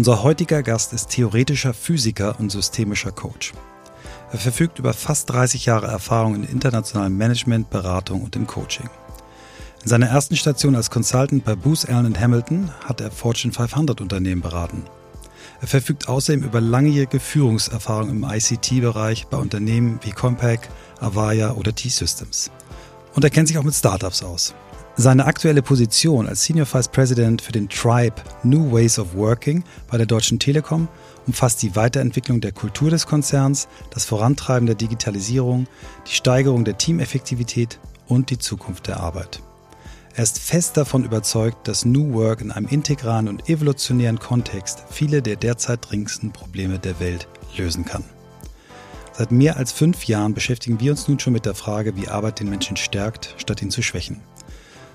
Unser heutiger Gast ist theoretischer Physiker und systemischer Coach. Er verfügt über fast 30 Jahre Erfahrung in internationalem Management, Beratung und im Coaching. In seiner ersten Station als Consultant bei Booz Allen Hamilton hat er Fortune 500 Unternehmen beraten. Er verfügt außerdem über langjährige Führungserfahrung im ICT-Bereich bei Unternehmen wie Compaq, Avaya oder T-Systems. Und er kennt sich auch mit Startups aus. Seine aktuelle Position als Senior Vice President für den Tribe New Ways of Working bei der Deutschen Telekom umfasst die Weiterentwicklung der Kultur des Konzerns, das Vorantreiben der Digitalisierung, die Steigerung der Teameffektivität und die Zukunft der Arbeit. Er ist fest davon überzeugt, dass New Work in einem integralen und evolutionären Kontext viele der derzeit dringendsten Probleme der Welt lösen kann. Seit mehr als fünf Jahren beschäftigen wir uns nun schon mit der Frage, wie Arbeit den Menschen stärkt, statt ihn zu schwächen.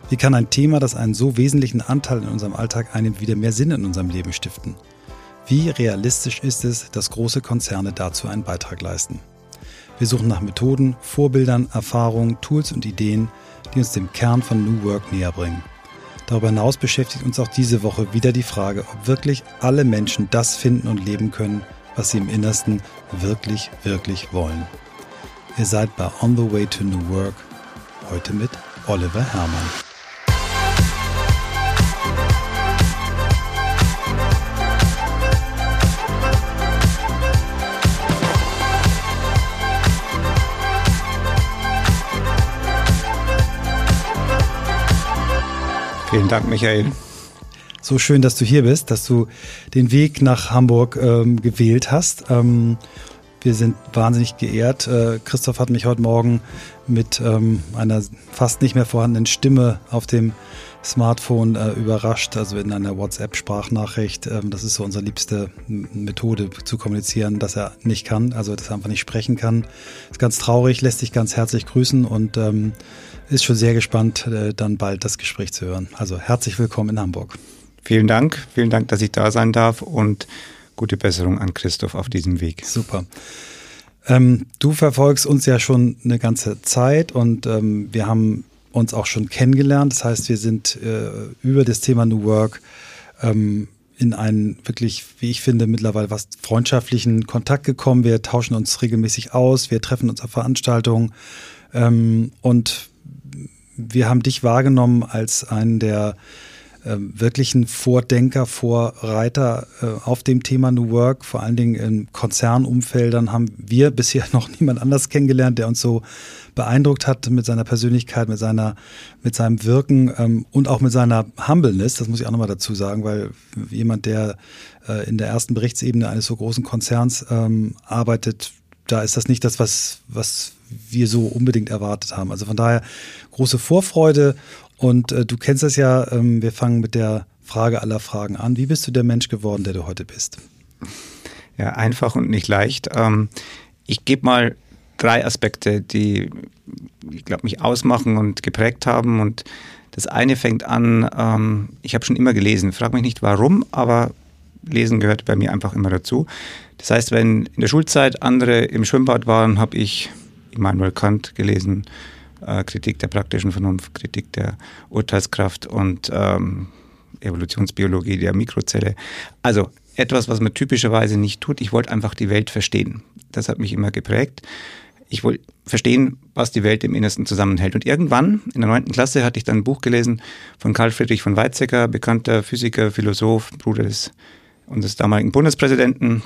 Wie kann ein Thema, das einen so wesentlichen Anteil in unserem Alltag einnimmt, wieder mehr Sinn in unserem Leben stiften? Wie realistisch ist es, dass große Konzerne dazu einen Beitrag leisten? Wir suchen nach Methoden, Vorbildern, Erfahrungen, Tools und Ideen, die uns dem Kern von New Work näher bringen. Darüber hinaus beschäftigt uns auch diese Woche wieder die Frage, ob wirklich alle Menschen das finden und leben können, was sie im Innersten wirklich, wirklich wollen. Ihr seid bei On the Way to New Work, heute mit Oliver Herrmann. Vielen Dank, Michael. So schön, dass du hier bist, dass du den Weg nach Hamburg ähm, gewählt hast. Ähm, wir sind wahnsinnig geehrt. Äh, Christoph hat mich heute Morgen mit ähm, einer fast nicht mehr vorhandenen Stimme auf dem Smartphone äh, überrascht, also in einer WhatsApp-Sprachnachricht. Ähm, das ist so unsere liebste Methode zu kommunizieren, dass er nicht kann, also dass er einfach nicht sprechen kann. Ist ganz traurig, lässt sich ganz herzlich grüßen und ähm, ist schon sehr gespannt, äh, dann bald das Gespräch zu hören. Also herzlich willkommen in Hamburg. Vielen Dank, vielen Dank, dass ich da sein darf und gute Besserung an Christoph auf diesem Weg. Super. Ähm, du verfolgst uns ja schon eine ganze Zeit und ähm, wir haben uns auch schon kennengelernt. Das heißt, wir sind äh, über das Thema New Work ähm, in einen wirklich, wie ich finde, mittlerweile was freundschaftlichen Kontakt gekommen. Wir tauschen uns regelmäßig aus, wir treffen uns auf Veranstaltungen ähm, und wir haben dich wahrgenommen als einen der äh, wirklichen Vordenker, Vorreiter äh, auf dem Thema New Work. Vor allen Dingen in Konzernumfeldern haben wir bisher noch niemand anders kennengelernt, der uns so beeindruckt hat mit seiner Persönlichkeit, mit seiner, mit seinem Wirken ähm, und auch mit seiner Humbleness. Das muss ich auch nochmal dazu sagen, weil jemand, der äh, in der ersten Berichtsebene eines so großen Konzerns ähm, arbeitet, da ist das nicht das, was, was wir so unbedingt erwartet haben. Also von daher große Vorfreude und äh, du kennst das ja, ähm, wir fangen mit der Frage aller Fragen an. Wie bist du der Mensch geworden, der du heute bist? Ja, einfach und nicht leicht. Ähm, ich gebe mal drei Aspekte, die, ich glaube, mich ausmachen und geprägt haben. Und das eine fängt an, ähm, ich habe schon immer gelesen, frag mich nicht warum, aber Lesen gehört bei mir einfach immer dazu. Das heißt, wenn in der Schulzeit andere im Schwimmbad waren, habe ich Immanuel Kant gelesen, äh, Kritik der praktischen Vernunft, Kritik der Urteilskraft und ähm, Evolutionsbiologie der Mikrozelle. Also etwas, was man typischerweise nicht tut. Ich wollte einfach die Welt verstehen. Das hat mich immer geprägt. Ich wollte verstehen, was die Welt im Innersten zusammenhält. Und irgendwann, in der neunten Klasse, hatte ich dann ein Buch gelesen von Karl Friedrich von Weizsäcker, bekannter Physiker, Philosoph, Bruder des unseres damaligen Bundespräsidenten.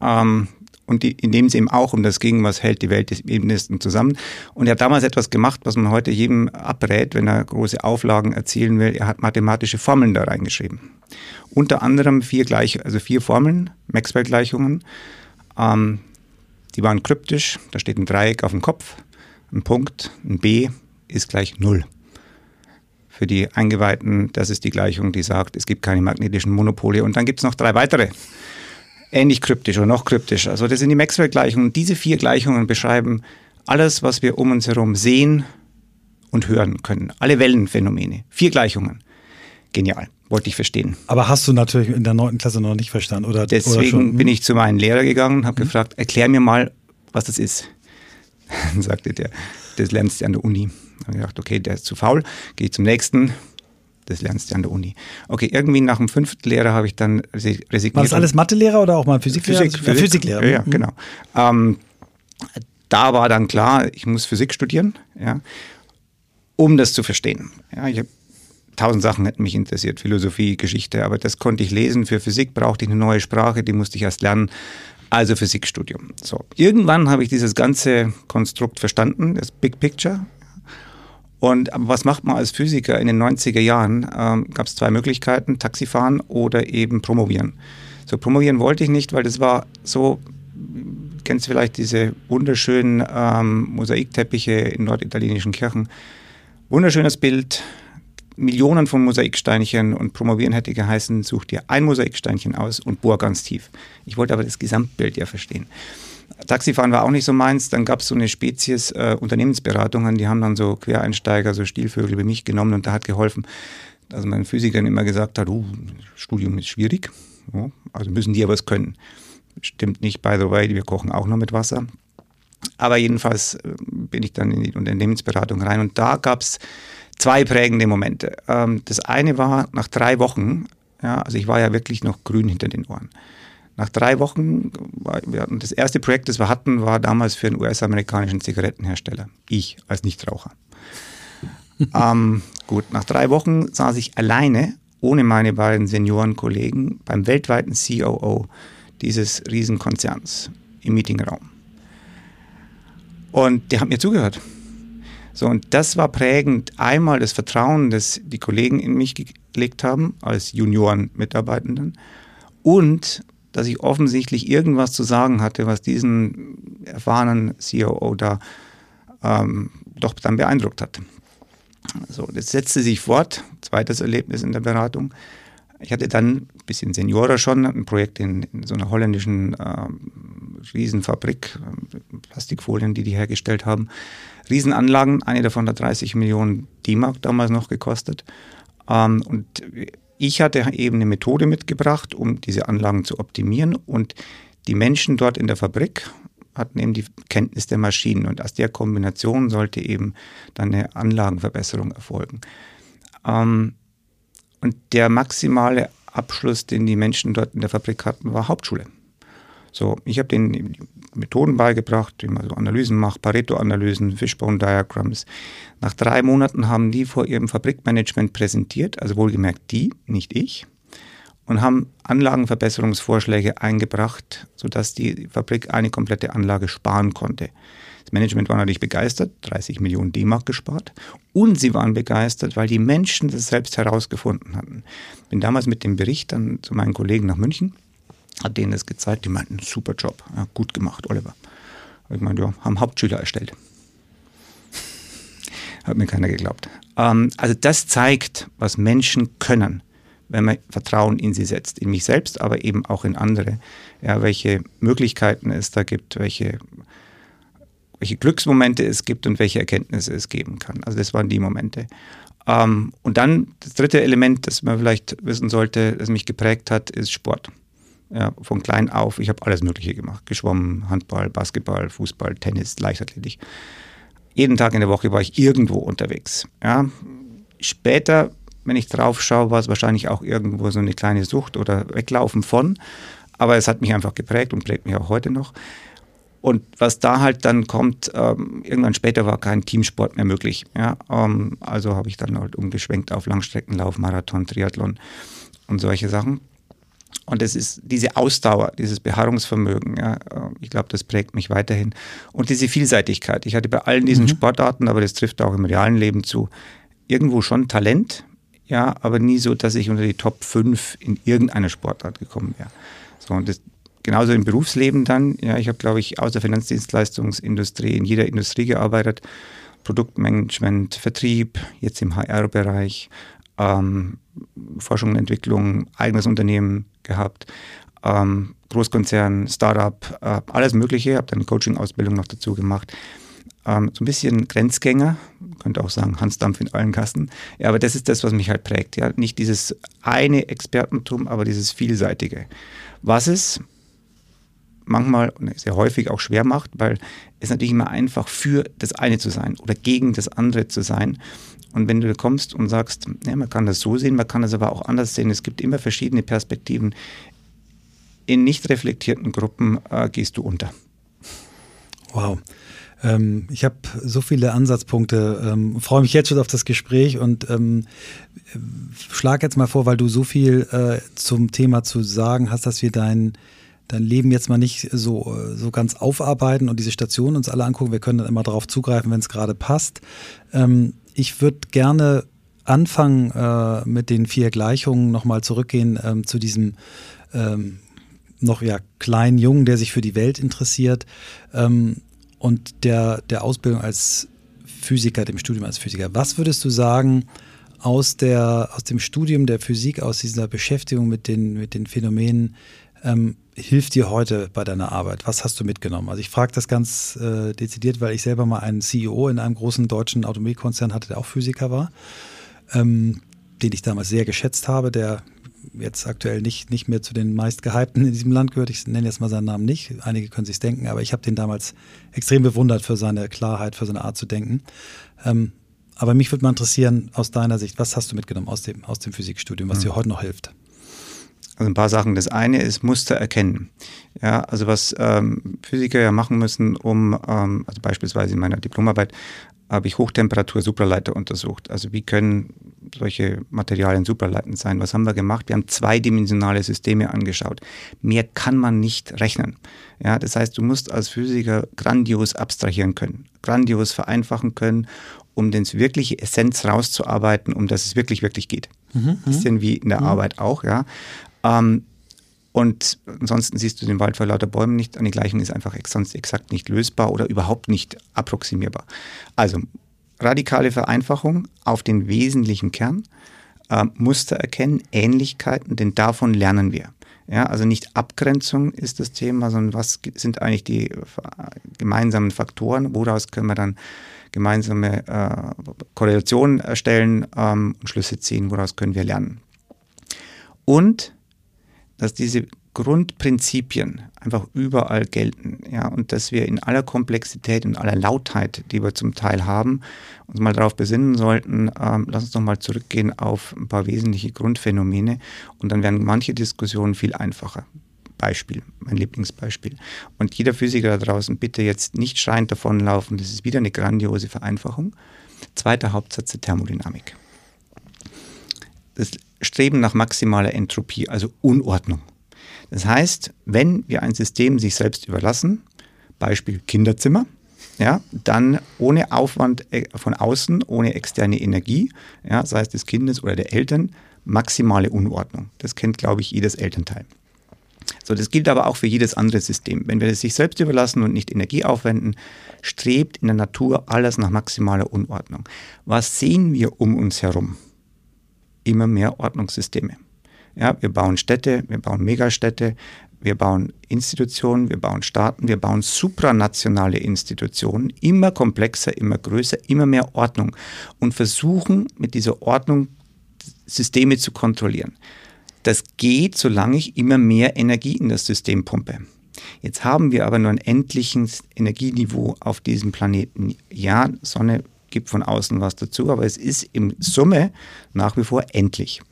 Ähm, und die, in dem es eben auch um das ging, was hält die Welt im Innersten zusammen. Und er hat damals etwas gemacht, was man heute jedem abrät, wenn er große Auflagen erzielen will. Er hat mathematische Formeln da reingeschrieben. Unter anderem vier gleich, also vier Formeln, Maxwell-Gleichungen. Ähm, die waren kryptisch. Da steht ein Dreieck auf dem Kopf, ein Punkt, ein B ist gleich Null. Für die Eingeweihten, das ist die Gleichung, die sagt, es gibt keine magnetischen Monopole. Und dann gibt es noch drei weitere. Ähnlich kryptisch oder noch kryptisch. Also das sind die Maxwell-Gleichungen. Diese vier Gleichungen beschreiben alles, was wir um uns herum sehen und hören können. Alle Wellenphänomene. Vier Gleichungen. Genial. Wollte ich verstehen. Aber hast du natürlich in der neunten Klasse noch nicht verstanden, oder? Deswegen oder schon, bin hm? ich zu meinem Lehrer gegangen und habe mhm. gefragt, erklär mir mal, was das ist. Dann sagte der, das lernst du an der Uni. Ich gedacht, okay, der ist zu faul, gehe zum nächsten. Das lernst du an der Uni. Okay, irgendwie nach dem fünften Lehrer habe ich dann resigniert. War das alles Mathelehrer oder auch mal Physiklehrer? Physik, Physik, Physiklehrer. Ja, mhm. genau. Ähm, da war dann klar, ich muss Physik studieren, ja, um das zu verstehen. Ja, ich habe tausend Sachen hätten mich interessiert, Philosophie, Geschichte, aber das konnte ich lesen. Für Physik brauchte ich eine neue Sprache, die musste ich erst lernen. Also Physikstudium. So. Irgendwann habe ich dieses ganze Konstrukt verstanden, das Big Picture. Und was macht man als Physiker in den 90er Jahren? Ähm, Gab es zwei Möglichkeiten, Taxifahren oder eben promovieren. So, promovieren wollte ich nicht, weil das war so, kennst du vielleicht diese wunderschönen ähm, Mosaikteppiche in norditalienischen Kirchen. Wunderschönes Bild, Millionen von Mosaiksteinchen und promovieren hätte geheißen, such dir ein Mosaiksteinchen aus und bohr ganz tief. Ich wollte aber das Gesamtbild ja verstehen. Taxifahren war auch nicht so meins. Dann gab es so eine Spezies äh, Unternehmensberatungen, die haben dann so Quereinsteiger, so Stielvögel wie mich genommen und da hat geholfen, dass mein Physiker immer gesagt hat, uh, Studium ist schwierig, ja, also müssen die ja was können. Stimmt nicht, by the way, wir kochen auch noch mit Wasser. Aber jedenfalls äh, bin ich dann in die Unternehmensberatung rein und da gab es zwei prägende Momente. Ähm, das eine war nach drei Wochen, ja, also ich war ja wirklich noch grün hinter den Ohren. Nach drei Wochen, wir hatten das erste Projekt, das wir hatten, war damals für einen US-amerikanischen Zigarettenhersteller. Ich als Nichtraucher. ähm, gut, nach drei Wochen saß ich alleine, ohne meine beiden Seniorenkollegen, beim weltweiten COO dieses Riesenkonzerns im Meetingraum. Und der hat mir zugehört. So, und das war prägend. Einmal das Vertrauen, das die Kollegen in mich gelegt haben, als Junioren-Mitarbeitenden. Und, dass ich offensichtlich irgendwas zu sagen hatte, was diesen erfahrenen COO da ähm, doch dann beeindruckt hat. So, das setzte sich fort. Zweites Erlebnis in der Beratung. Ich hatte dann ein bisschen Seniorer schon, ein Projekt in, in so einer holländischen äh, Riesenfabrik, äh, Plastikfolien, die die hergestellt haben. Riesenanlagen, eine davon hat 30 Millionen D-Mark damals noch gekostet. Ähm, und ich hatte eben eine Methode mitgebracht, um diese Anlagen zu optimieren und die Menschen dort in der Fabrik hatten eben die Kenntnis der Maschinen und aus der Kombination sollte eben dann eine Anlagenverbesserung erfolgen. Ähm, und der maximale Abschluss, den die Menschen dort in der Fabrik hatten, war Hauptschule. So, ich habe denen Methoden beigebracht, wie man so Analysen macht, Pareto-Analysen, Fishbone Diagrams. Nach drei Monaten haben die vor ihrem Fabrikmanagement präsentiert, also wohlgemerkt die, nicht ich, und haben Anlagenverbesserungsvorschläge eingebracht, sodass die Fabrik eine komplette Anlage sparen konnte. Das Management war natürlich begeistert, 30 Millionen D-Mark gespart. Und sie waren begeistert, weil die Menschen das selbst herausgefunden hatten. Bin damals mit dem Bericht dann zu meinen Kollegen nach München, hat denen das gezeigt, die meinten, super Job, ja, gut gemacht, Oliver. Ich meinte, ja, haben Hauptschüler erstellt. Hat mir keiner geglaubt. Ähm, also das zeigt, was Menschen können, wenn man Vertrauen in sie setzt, in mich selbst, aber eben auch in andere. Ja, welche Möglichkeiten es da gibt, welche welche Glücksmomente es gibt und welche Erkenntnisse es geben kann. Also das waren die Momente. Ähm, und dann das dritte Element, das man vielleicht wissen sollte, das mich geprägt hat, ist Sport. Ja, von klein auf, ich habe alles Mögliche gemacht. Geschwommen, Handball, Basketball, Fußball, Tennis, Leichtathletik. Jeden Tag in der Woche war ich irgendwo unterwegs. Ja. Später, wenn ich drauf schaue, war es wahrscheinlich auch irgendwo so eine kleine Sucht oder Weglaufen von. Aber es hat mich einfach geprägt und prägt mich auch heute noch. Und was da halt dann kommt, ähm, irgendwann später war kein Teamsport mehr möglich. Ja? Ähm, also habe ich dann halt umgeschwenkt auf Langstreckenlauf, Marathon, Triathlon und solche Sachen. Und es ist diese Ausdauer, dieses Beharrungsvermögen, ja, äh, ich glaube, das prägt mich weiterhin. Und diese Vielseitigkeit. Ich hatte bei allen diesen mhm. Sportarten, aber das trifft auch im realen Leben zu, irgendwo schon Talent, ja, aber nie so, dass ich unter die Top 5 in irgendeiner Sportart gekommen wäre. So, und das, genauso im Berufsleben dann. Ja, ich habe, glaube ich, außer Finanzdienstleistungsindustrie in jeder Industrie gearbeitet. Produktmanagement, Vertrieb, jetzt im HR-Bereich, ähm, Forschung und Entwicklung, eigenes Unternehmen gehabt, ähm, Großkonzern, Startup, äh, alles Mögliche. Habe dann Coaching-Ausbildung noch dazu gemacht. Ähm, so ein bisschen Grenzgänger, könnte auch sagen Hansdampf in allen Kassen. Ja, aber das ist das, was mich halt prägt. Ja, nicht dieses eine Expertentum, aber dieses vielseitige. Was es manchmal und sehr häufig auch schwer macht, weil es natürlich immer einfach für das eine zu sein oder gegen das andere zu sein. Und wenn du kommst und sagst, ja, man kann das so sehen, man kann das aber auch anders sehen, es gibt immer verschiedene Perspektiven, in nicht reflektierten Gruppen äh, gehst du unter. Wow. Ähm, ich habe so viele Ansatzpunkte, ähm, freue mich jetzt schon auf das Gespräch und ähm, schlag jetzt mal vor, weil du so viel äh, zum Thema zu sagen hast, dass wir dein, dein Leben jetzt mal nicht so, so ganz aufarbeiten und diese Station uns alle angucken. Wir können dann immer darauf zugreifen, wenn es gerade passt. Ähm, ich würde gerne anfangen äh, mit den vier Gleichungen, nochmal zurückgehen ähm, zu diesem ähm, noch ja kleinen Jungen, der sich für die Welt interessiert. Ähm, und der, der Ausbildung als Physiker, dem Studium als Physiker. Was würdest du sagen aus, der, aus dem Studium der Physik, aus dieser Beschäftigung mit den, mit den Phänomenen, ähm, hilft dir heute bei deiner Arbeit? Was hast du mitgenommen? Also ich frage das ganz äh, dezidiert, weil ich selber mal einen CEO in einem großen deutschen Automobilkonzern hatte, der auch Physiker war, ähm, den ich damals sehr geschätzt habe, der jetzt aktuell nicht, nicht mehr zu den meist gehypten in diesem Land gehört. Ich nenne jetzt mal seinen Namen nicht. Einige können sich denken, aber ich habe den damals extrem bewundert für seine Klarheit, für seine Art zu denken. Ähm, aber mich würde mal interessieren, aus deiner Sicht, was hast du mitgenommen aus dem, aus dem Physikstudium, was mhm. dir heute noch hilft? Also ein paar Sachen. Das eine ist Muster erkennen. Ja, also was ähm, Physiker ja machen müssen, um, ähm, also beispielsweise in meiner Diplomarbeit, habe ich Hochtemperatur-Supraleiter untersucht. Also wie können solche Materialien supraleitend sein? Was haben wir gemacht? Wir haben zweidimensionale Systeme angeschaut. Mehr kann man nicht rechnen. Ja, das heißt, du musst als Physiker grandios abstrahieren können, grandios vereinfachen können, um den wirkliche Essenz rauszuarbeiten, um das es wirklich, wirklich geht. Mhm, Bisschen wie in der mhm. Arbeit auch, ja. Ähm, und ansonsten siehst du den Wald vor lauter Bäumen nicht. Eine Gleichung ist einfach sonst exakt nicht lösbar oder überhaupt nicht approximierbar. Also radikale Vereinfachung auf den wesentlichen Kern, äh, Muster erkennen, Ähnlichkeiten, denn davon lernen wir. Ja, also nicht Abgrenzung ist das Thema, sondern was sind eigentlich die gemeinsamen Faktoren, woraus können wir dann gemeinsame äh, Korrelationen erstellen ähm, und Schlüsse ziehen, woraus können wir lernen. Und dass diese Grundprinzipien einfach überall gelten, ja, und dass wir in aller Komplexität und aller Lautheit, die wir zum Teil haben, uns mal darauf besinnen sollten, ähm, lass uns doch mal zurückgehen auf ein paar wesentliche Grundphänomene und dann werden manche Diskussionen viel einfacher. Beispiel, mein Lieblingsbeispiel. Und jeder Physiker da draußen bitte jetzt nicht schreiend davonlaufen, das ist wieder eine grandiose Vereinfachung. Zweiter Hauptsatz der Thermodynamik. Das Streben nach maximaler Entropie, also Unordnung. Das heißt, wenn wir ein System sich selbst überlassen, Beispiel Kinderzimmer, ja, dann ohne Aufwand äh, von außen, ohne externe Energie, ja, sei es des Kindes oder der Eltern, maximale Unordnung. Das kennt, glaube ich, jedes Elternteil. So, das gilt aber auch für jedes andere System. Wenn wir es sich selbst überlassen und nicht Energie aufwenden, strebt in der Natur alles nach maximaler Unordnung. Was sehen wir um uns herum? Immer mehr Ordnungssysteme. Ja, wir bauen Städte, wir bauen Megastädte, wir bauen Institutionen, wir bauen Staaten, wir bauen supranationale Institutionen, immer komplexer, immer größer, immer mehr Ordnung und versuchen mit dieser Ordnung Systeme zu kontrollieren. Das geht, solange ich immer mehr Energie in das System pumpe. Jetzt haben wir aber nur ein endliches Energieniveau auf diesem Planeten. Ja, Sonne, gibt von außen was dazu, aber es ist im Summe nach wie vor endlich.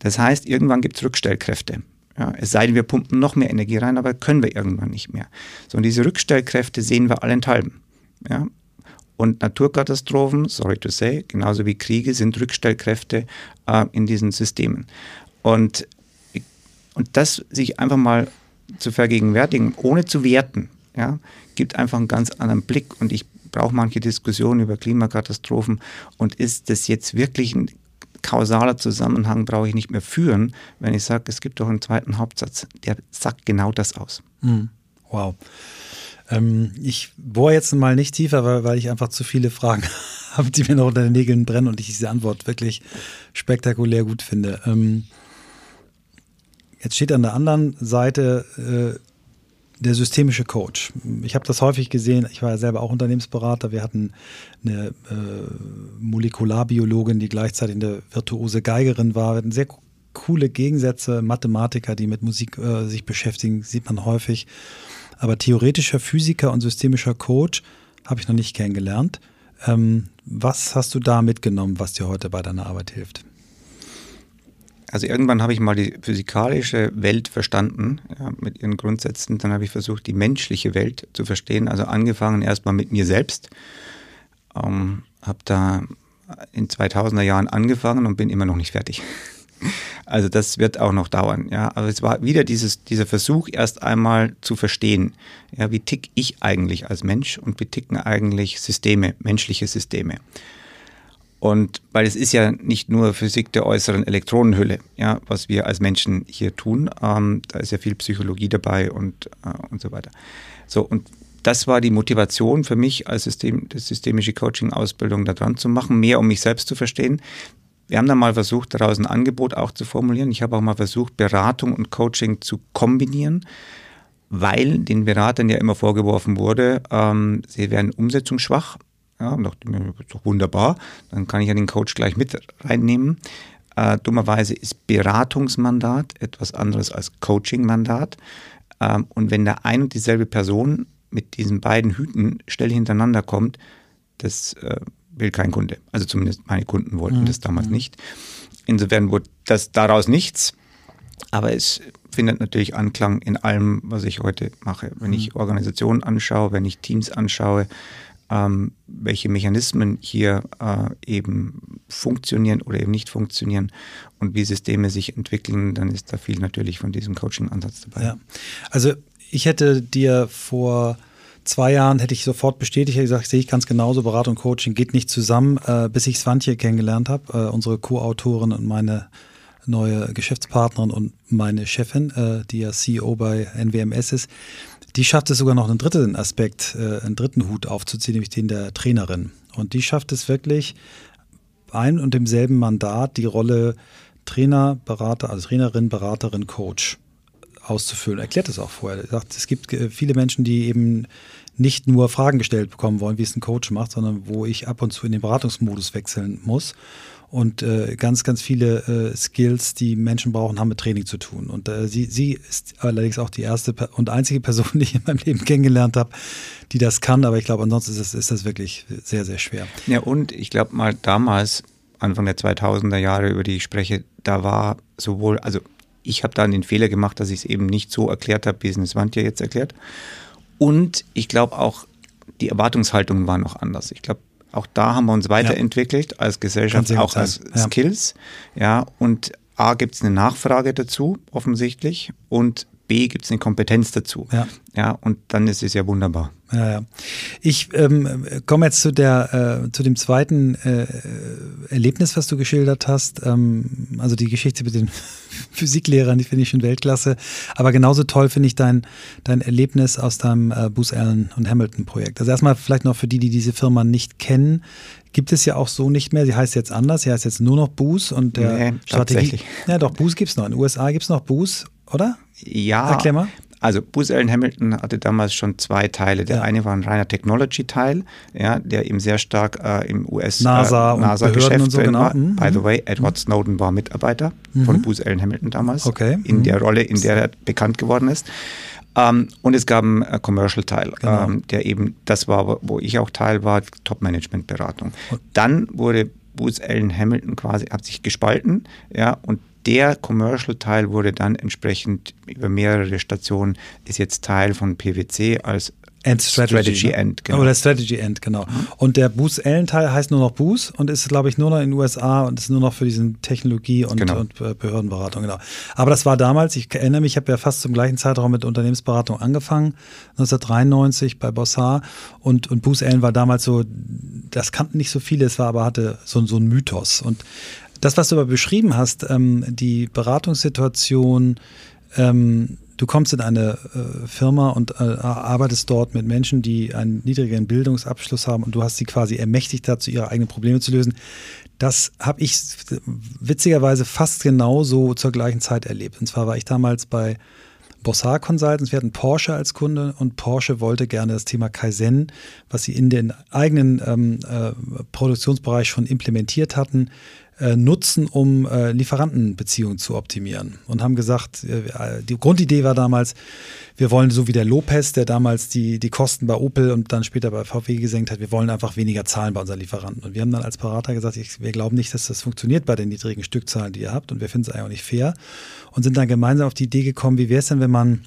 Das heißt, irgendwann gibt es Rückstellkräfte. Ja, es sei denn, wir pumpen noch mehr Energie rein, aber können wir irgendwann nicht mehr. So, und diese Rückstellkräfte sehen wir allenthalben. Ja? Und Naturkatastrophen, sorry to say, genauso wie Kriege, sind Rückstellkräfte äh, in diesen Systemen. Und, und das sich einfach mal zu vergegenwärtigen, ohne zu werten, ja, gibt einfach einen ganz anderen Blick. Und ich brauche manche Diskussionen über Klimakatastrophen und ist das jetzt wirklich ein kausaler Zusammenhang, brauche ich nicht mehr führen, wenn ich sage, es gibt doch einen zweiten Hauptsatz, der sagt genau das aus. Mhm. Wow. Ähm, ich bohre jetzt mal nicht tiefer, weil, weil ich einfach zu viele Fragen habe, die mir noch unter den Nägeln brennen und ich diese Antwort wirklich spektakulär gut finde. Ähm, jetzt steht an der anderen Seite äh, der systemische Coach. Ich habe das häufig gesehen. Ich war ja selber auch Unternehmensberater. Wir hatten eine äh, Molekularbiologin, die gleichzeitig eine virtuose Geigerin war. Wir hatten sehr coole Gegensätze. Mathematiker, die mit Musik äh, sich beschäftigen, sieht man häufig. Aber theoretischer Physiker und systemischer Coach habe ich noch nicht kennengelernt. Ähm, was hast du da mitgenommen, was dir heute bei deiner Arbeit hilft? Also irgendwann habe ich mal die physikalische Welt verstanden, ja, mit ihren Grundsätzen. Dann habe ich versucht, die menschliche Welt zu verstehen. Also angefangen erstmal mit mir selbst. Ähm, habe da in 2000er Jahren angefangen und bin immer noch nicht fertig. Also das wird auch noch dauern. Ja, aber es war wieder dieses, dieser Versuch, erst einmal zu verstehen, ja, wie tick ich eigentlich als Mensch und wie ticken eigentlich Systeme, menschliche Systeme. Und weil es ist ja nicht nur Physik der äußeren Elektronenhülle, ja, was wir als Menschen hier tun, ähm, da ist ja viel Psychologie dabei und, äh, und so weiter. So, und das war die Motivation für mich als System, systemische Coaching-Ausbildung da dran zu machen, mehr um mich selbst zu verstehen. Wir haben dann mal versucht, daraus ein Angebot auch zu formulieren. Ich habe auch mal versucht, Beratung und Coaching zu kombinieren, weil den Beratern ja immer vorgeworfen wurde, ähm, sie wären umsetzungsschwach. Ja, dachte mir, das ist doch wunderbar, dann kann ich ja den Coach gleich mit reinnehmen. Äh, dummerweise ist Beratungsmandat etwas anderes als Coachingmandat. Ähm, und wenn da ein und dieselbe Person mit diesen beiden Hüten schnell hintereinander kommt, das äh, will kein Kunde. Also zumindest meine Kunden wollten mhm. das damals mhm. nicht. Insofern wurde das daraus nichts. Aber es findet natürlich Anklang in allem, was ich heute mache. Wenn ich mhm. Organisationen anschaue, wenn ich Teams anschaue, ähm, welche Mechanismen hier äh, eben funktionieren oder eben nicht funktionieren und wie Systeme sich entwickeln, dann ist da viel natürlich von diesem Coaching-Ansatz dabei. Ja. Also ich hätte dir vor zwei Jahren hätte ich sofort bestätigt, hätte gesagt, sehe ich ganz genauso, Beratung und Coaching geht nicht zusammen, äh, bis ich Svantje kennengelernt habe, äh, unsere Co-Autorin und meine neue Geschäftspartnerin und meine Chefin, äh, die ja CEO bei NWMS ist die schafft es sogar noch einen dritten Aspekt, äh, einen dritten Hut aufzuziehen, nämlich den der Trainerin. Und die schafft es wirklich, ein und demselben Mandat die Rolle Trainer, Berater, also Trainerin, Beraterin, Coach auszufüllen. Erklärt es auch vorher. Er sagt, es gibt äh, viele Menschen, die eben nicht nur Fragen gestellt bekommen wollen, wie es ein Coach macht, sondern wo ich ab und zu in den Beratungsmodus wechseln muss. Und äh, ganz, ganz viele äh, Skills, die Menschen brauchen, haben mit Training zu tun. Und äh, sie, sie ist allerdings auch die erste und einzige Person, die ich in meinem Leben kennengelernt habe, die das kann. Aber ich glaube, ansonsten ist das, ist das wirklich sehr, sehr schwer. Ja, und ich glaube mal damals, Anfang der 2000er Jahre, über die ich spreche, da war sowohl, also ich habe dann den Fehler gemacht, dass ich es eben nicht so erklärt habe, wie es Svantje jetzt erklärt. Und ich glaube auch, die Erwartungshaltungen waren noch anders. Ich glaube, auch da haben wir uns weiterentwickelt ja. als Gesellschaft, auch als ja. Skills. Ja, und A gibt es eine Nachfrage dazu, offensichtlich, und B gibt es eine Kompetenz dazu. Ja. ja, und dann ist es ja wunderbar. Ja, ja. Ich ähm, komme jetzt zu der äh, zu dem zweiten äh, Erlebnis, was du geschildert hast. Ähm, also die Geschichte mit den Physiklehrern, die finde ich schon Weltklasse. Aber genauso toll finde ich dein, dein Erlebnis aus deinem äh, Booz Allen und Hamilton Projekt. Also erstmal vielleicht noch für die, die diese Firma nicht kennen. Gibt es ja auch so nicht mehr. Sie heißt jetzt anders. Sie heißt jetzt nur noch Booz und der nee, Strategie. Ja, doch, Booz gibt es noch. In den USA gibt es noch Booz, oder? Ja. Erklär mal. Also Booz Allen Hamilton hatte damals schon zwei Teile. Der ja. eine war ein reiner Technology-Teil, ja, der eben sehr stark äh, im US-NASA-Geschäft äh, NASA NASA so, genau. war. Mhm. By the way, Edward mhm. Snowden war Mitarbeiter mhm. von Booz Allen Hamilton damals, okay. in der mhm. Rolle, in der er bekannt geworden ist. Ähm, und es gab einen äh, Commercial-Teil, genau. ähm, der eben, das war, wo ich auch Teil war, Top-Management-Beratung. Dann wurde Booz Allen Hamilton quasi, hat sich gespalten, ja, und der Commercial-Teil wurde dann entsprechend über mehrere Stationen, ist jetzt Teil von PwC als End Strategy, Strategy ne? End, genau. Oder Strategy End, genau. Mhm. Und der Boost Allen Teil heißt nur noch Boost und ist, glaube ich, nur noch in den USA und ist nur noch für diesen Technologie- und, genau. und Behördenberatung, genau. Aber das war damals, ich erinnere mich, ich habe ja fast zum gleichen Zeitraum mit Unternehmensberatung angefangen, 1993 bei Bossar und, und Boost Allen war damals so, das kannten nicht so viele, es war aber hatte so, so ein Mythos. Und das, was du aber beschrieben hast, ähm, die Beratungssituation, ähm, du kommst in eine äh, Firma und äh, arbeitest dort mit Menschen, die einen niedrigeren Bildungsabschluss haben und du hast sie quasi ermächtigt dazu, ihre eigenen Probleme zu lösen. Das habe ich witzigerweise fast genauso zur gleichen Zeit erlebt. Und zwar war ich damals bei Bossard Consultants, wir hatten Porsche als Kunde und Porsche wollte gerne das Thema Kaizen, was sie in den eigenen ähm, äh, Produktionsbereich schon implementiert hatten, äh, nutzen, um äh, Lieferantenbeziehungen zu optimieren. Und haben gesagt, äh, die Grundidee war damals, wir wollen so wie der Lopez, der damals die, die Kosten bei Opel und dann später bei VW gesenkt hat, wir wollen einfach weniger zahlen bei unseren Lieferanten. Und wir haben dann als Berater gesagt, ich, wir glauben nicht, dass das funktioniert bei den niedrigen Stückzahlen, die ihr habt und wir finden es eigentlich auch nicht fair und sind dann gemeinsam auf die Idee gekommen, wie wäre es denn, wenn man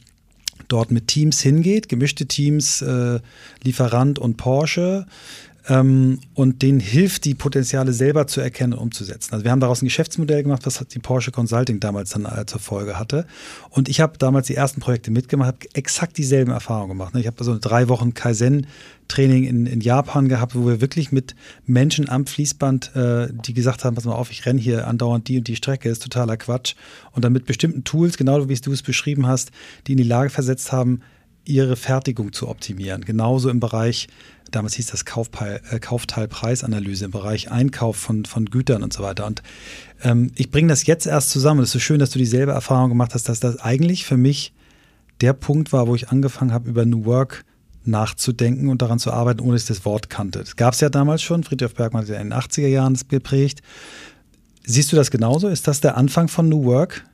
dort mit Teams hingeht, gemischte Teams, äh, Lieferant und Porsche, ähm, und denen hilft, die Potenziale selber zu erkennen und umzusetzen. Also wir haben daraus ein Geschäftsmodell gemacht, was die Porsche Consulting damals dann äh, zur Folge hatte. Und ich habe damals die ersten Projekte mitgemacht, habe exakt dieselben Erfahrungen gemacht. Ne? Ich habe so also drei Wochen Kaizen Training in, in Japan gehabt, wo wir wirklich mit Menschen am Fließband, äh, die gesagt haben, pass mal auf, ich renne hier andauernd die und die Strecke, ist totaler Quatsch. Und dann mit bestimmten Tools, genau wie du es beschrieben hast, die in die Lage versetzt haben, ihre Fertigung zu optimieren. Genauso im Bereich, damals hieß das Kaufteil, äh, Kaufteilpreisanalyse, im Bereich Einkauf von, von Gütern und so weiter. Und ähm, ich bringe das jetzt erst zusammen. Es ist so schön, dass du dieselbe Erfahrung gemacht hast, dass das eigentlich für mich der Punkt war, wo ich angefangen habe, über New Work nachzudenken und daran zu arbeiten, ohne dass ich das Wort kannte. Das gab es ja damals schon. Friedrich Bergmann hat ja in den 80er Jahren das geprägt. Siehst du das genauso? Ist das der Anfang von New Work?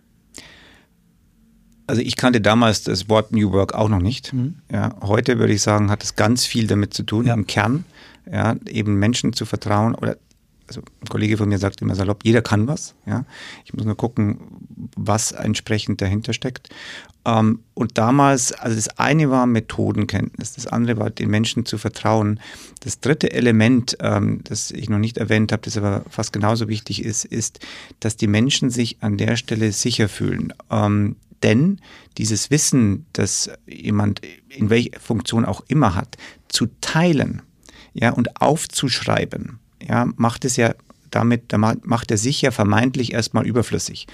Also ich kannte damals das Wort New Work auch noch nicht. Mhm. Ja, heute würde ich sagen, hat es ganz viel damit zu tun, ja. im Kern, ja, eben Menschen zu vertrauen oder also ein Kollege von mir sagt immer salopp, jeder kann was. Ja? Ich muss nur gucken, was entsprechend dahinter steckt. Ähm, und damals, also das eine war Methodenkenntnis, das andere war den Menschen zu vertrauen. Das dritte Element, ähm, das ich noch nicht erwähnt habe, das aber fast genauso wichtig ist, ist, dass die Menschen sich an der Stelle sicher fühlen. Ähm, denn dieses Wissen, das jemand in welcher Funktion auch immer hat, zu teilen ja, und aufzuschreiben, ja, macht es ja damit macht er sich ja vermeintlich erstmal überflüssig.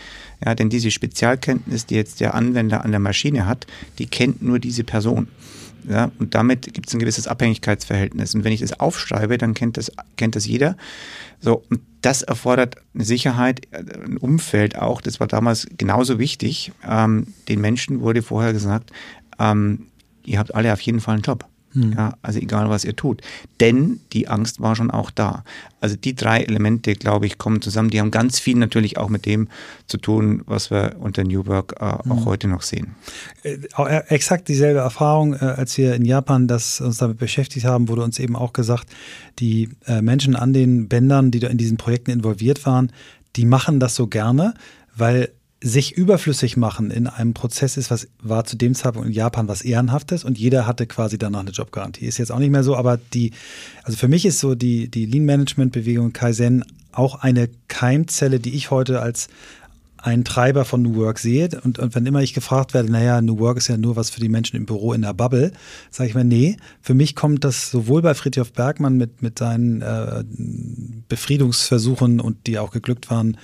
Ja, denn diese Spezialkenntnis, die jetzt der Anwender an der Maschine hat, die kennt nur diese Person. Ja, und damit gibt es ein gewisses Abhängigkeitsverhältnis. Und wenn ich das aufschreibe, dann kennt das, kennt das jeder. So, und das erfordert eine Sicherheit, ein Umfeld auch. Das war damals genauso wichtig. Ähm, den Menschen wurde vorher gesagt, ähm, ihr habt alle auf jeden Fall einen Job. Hm. Ja, also egal, was ihr tut. Denn die Angst war schon auch da. Also die drei Elemente, glaube ich, kommen zusammen. Die haben ganz viel natürlich auch mit dem zu tun, was wir unter New Work äh, auch hm. heute noch sehen. Äh, äh, exakt dieselbe Erfahrung, äh, als wir in Japan das uns damit beschäftigt haben, wurde uns eben auch gesagt, die äh, Menschen an den Bändern, die da in diesen Projekten involviert waren, die machen das so gerne, weil sich überflüssig machen in einem Prozess ist, was war zu dem Zeitpunkt in Japan was Ehrenhaftes und jeder hatte quasi danach eine Jobgarantie. Ist jetzt auch nicht mehr so, aber die, also für mich ist so die, die Lean-Management-Bewegung Kaizen auch eine Keimzelle, die ich heute als ein Treiber von New Work sehe. Und, und wenn immer ich gefragt werde, naja, New Work ist ja nur was für die Menschen im Büro in der Bubble, sage ich mir, nee, für mich kommt das sowohl bei Friedhof Bergmann mit, mit seinen äh, Befriedungsversuchen und die auch geglückt waren,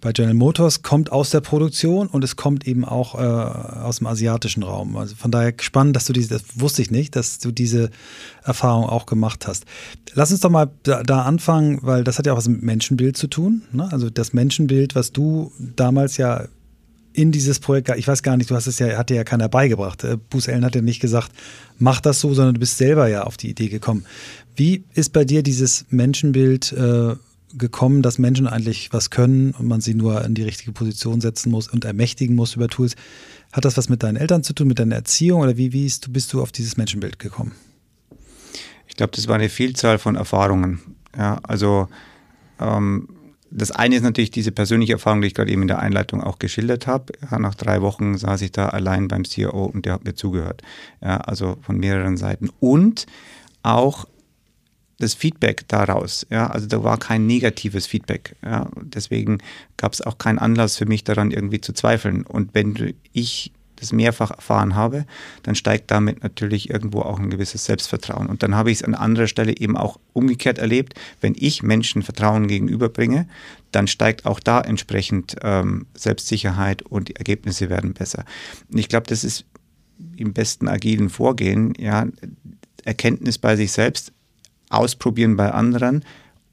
bei General Motors kommt aus der Produktion und es kommt eben auch äh, aus dem asiatischen Raum. Also von daher spannend, dass du diese, das wusste ich nicht, dass du diese Erfahrung auch gemacht hast. Lass uns doch mal da, da anfangen, weil das hat ja auch was mit Menschenbild zu tun. Ne? Also das Menschenbild, was du damals ja in dieses Projekt, ich weiß gar nicht, du hast es ja, hat dir ja keiner beigebracht. Äh, Bruce Allen hat ja nicht gesagt, mach das so, sondern du bist selber ja auf die Idee gekommen. Wie ist bei dir dieses Menschenbild äh, gekommen, dass Menschen eigentlich was können und man sie nur in die richtige Position setzen muss und ermächtigen muss über Tools. Hat das was mit deinen Eltern zu tun, mit deiner Erziehung oder wie, wie ist, bist du auf dieses Menschenbild gekommen? Ich glaube, das war eine Vielzahl von Erfahrungen. Ja, also ähm, das eine ist natürlich diese persönliche Erfahrung, die ich gerade eben in der Einleitung auch geschildert habe. Ja, nach drei Wochen saß ich da allein beim CEO und der hat mir zugehört. Ja, also von mehreren Seiten. Und auch das Feedback daraus. Ja, also da war kein negatives Feedback. Ja, deswegen gab es auch keinen Anlass für mich daran irgendwie zu zweifeln. Und wenn ich das mehrfach erfahren habe, dann steigt damit natürlich irgendwo auch ein gewisses Selbstvertrauen. Und dann habe ich es an anderer Stelle eben auch umgekehrt erlebt. Wenn ich Menschen Vertrauen gegenüberbringe, dann steigt auch da entsprechend ähm, Selbstsicherheit und die Ergebnisse werden besser. Und ich glaube, das ist im besten agilen Vorgehen, ja, Erkenntnis bei sich selbst, ausprobieren bei anderen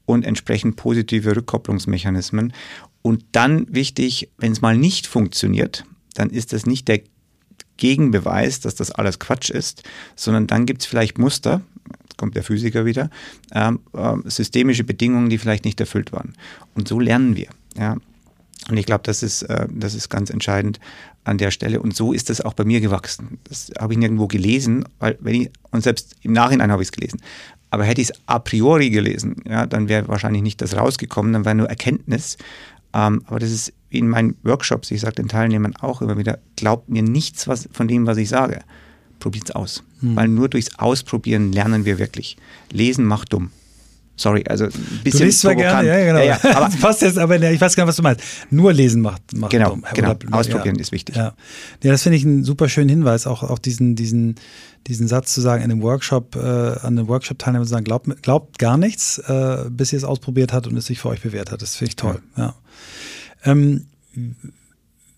und entsprechend positive Rückkopplungsmechanismen. Und dann wichtig, wenn es mal nicht funktioniert, dann ist das nicht der Gegenbeweis, dass das alles Quatsch ist, sondern dann gibt es vielleicht Muster, kommt der Physiker wieder, ähm, äh, systemische Bedingungen, die vielleicht nicht erfüllt waren. Und so lernen wir. Ja. Und ich glaube, das ist, äh, das ist ganz entscheidend an der Stelle. Und so ist das auch bei mir gewachsen. Das habe ich nirgendwo gelesen, weil wenn ich, und selbst im Nachhinein habe ich es gelesen. Aber hätte ich es a priori gelesen, ja, dann wäre wahrscheinlich nicht das rausgekommen, dann wäre nur Erkenntnis. Ähm, aber das ist wie in meinen Workshops, ich sage den Teilnehmern auch immer wieder, glaubt mir nichts was, von dem, was ich sage. Probiert es aus. Hm. Weil nur durchs Ausprobieren lernen wir wirklich. Lesen macht dumm. Sorry, also ein bisschen. Du liest zwar gerne, ja, genau. Ja, ja, aber passt jetzt, aber ich weiß gar nicht, was du meinst. Nur lesen macht, macht genau, dumm. Genau, ausprobieren ist wichtig. Ja, ja das finde ich einen super schönen Hinweis, auch, auch diesen, diesen, diesen Satz zu sagen, in einem Workshop, äh, an einem Workshop-Teilnehmer zu sagen, glaubt, glaubt gar nichts, äh, bis ihr es ausprobiert habt und es sich für euch bewährt hat. Das finde ich toll, ja. Ähm,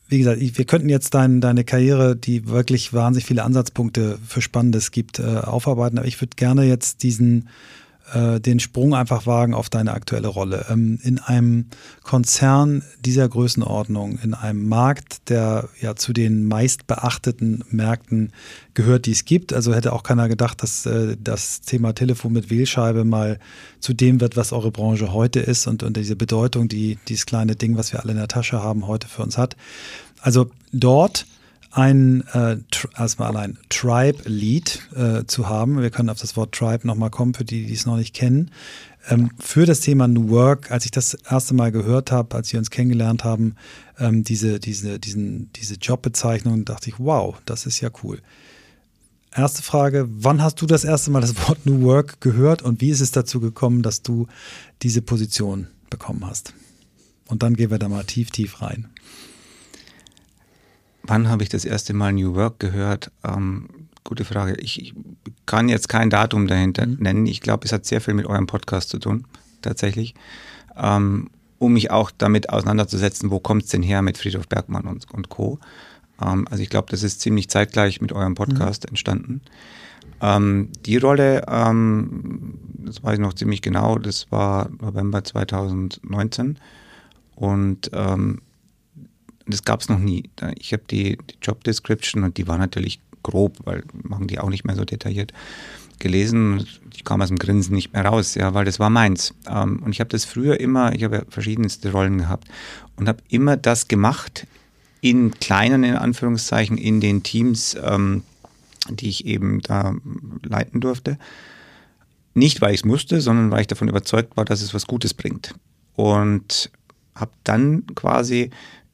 wie gesagt, wir könnten jetzt dein, deine Karriere, die wirklich wahnsinnig viele Ansatzpunkte für Spannendes gibt, äh, aufarbeiten, aber ich würde gerne jetzt diesen äh, den Sprung einfach wagen auf deine aktuelle Rolle. Ähm, in einem Konzern dieser Größenordnung, in einem Markt, der ja zu den meist beachteten Märkten gehört, die es gibt. Also hätte auch keiner gedacht, dass äh, das Thema Telefon mit Wählscheibe mal zu dem wird, was eure Branche heute ist und, und diese Bedeutung, die dieses kleine Ding, was wir alle in der Tasche haben, heute für uns hat. Also dort ein äh, erstmal allein Tribe-Lead äh, zu haben. Wir können auf das Wort Tribe nochmal kommen, für die, die es noch nicht kennen. Ähm, für das Thema New Work, als ich das erste Mal gehört habe, als wir uns kennengelernt haben, ähm, diese, diese, diesen, diese Jobbezeichnung, dachte ich, wow, das ist ja cool. Erste Frage, wann hast du das erste Mal das Wort New Work gehört und wie ist es dazu gekommen, dass du diese Position bekommen hast? Und dann gehen wir da mal tief, tief rein. Wann habe ich das erste Mal New Work gehört? Ähm, gute Frage. Ich, ich, kann jetzt kein Datum dahinter mhm. nennen. Ich glaube, es hat sehr viel mit eurem Podcast zu tun, tatsächlich. Ähm, um mich auch damit auseinanderzusetzen, wo kommt es denn her mit Friedhof Bergmann und, und Co. Ähm, also ich glaube, das ist ziemlich zeitgleich mit eurem Podcast mhm. entstanden. Ähm, die Rolle, ähm, das weiß ich noch ziemlich genau, das war November 2019. Und ähm, das gab es noch nie. Ich habe die, die Job Description und die war natürlich grob, weil machen die auch nicht mehr so detailliert gelesen. Ich kam aus dem Grinsen nicht mehr raus, ja, weil das war meins. Ähm, und ich habe das früher immer, ich habe ja verschiedenste Rollen gehabt und habe immer das gemacht in kleinen, in Anführungszeichen, in den Teams, ähm, die ich eben da leiten durfte. Nicht, weil ich es musste, sondern weil ich davon überzeugt war, dass es was Gutes bringt. Und habe dann quasi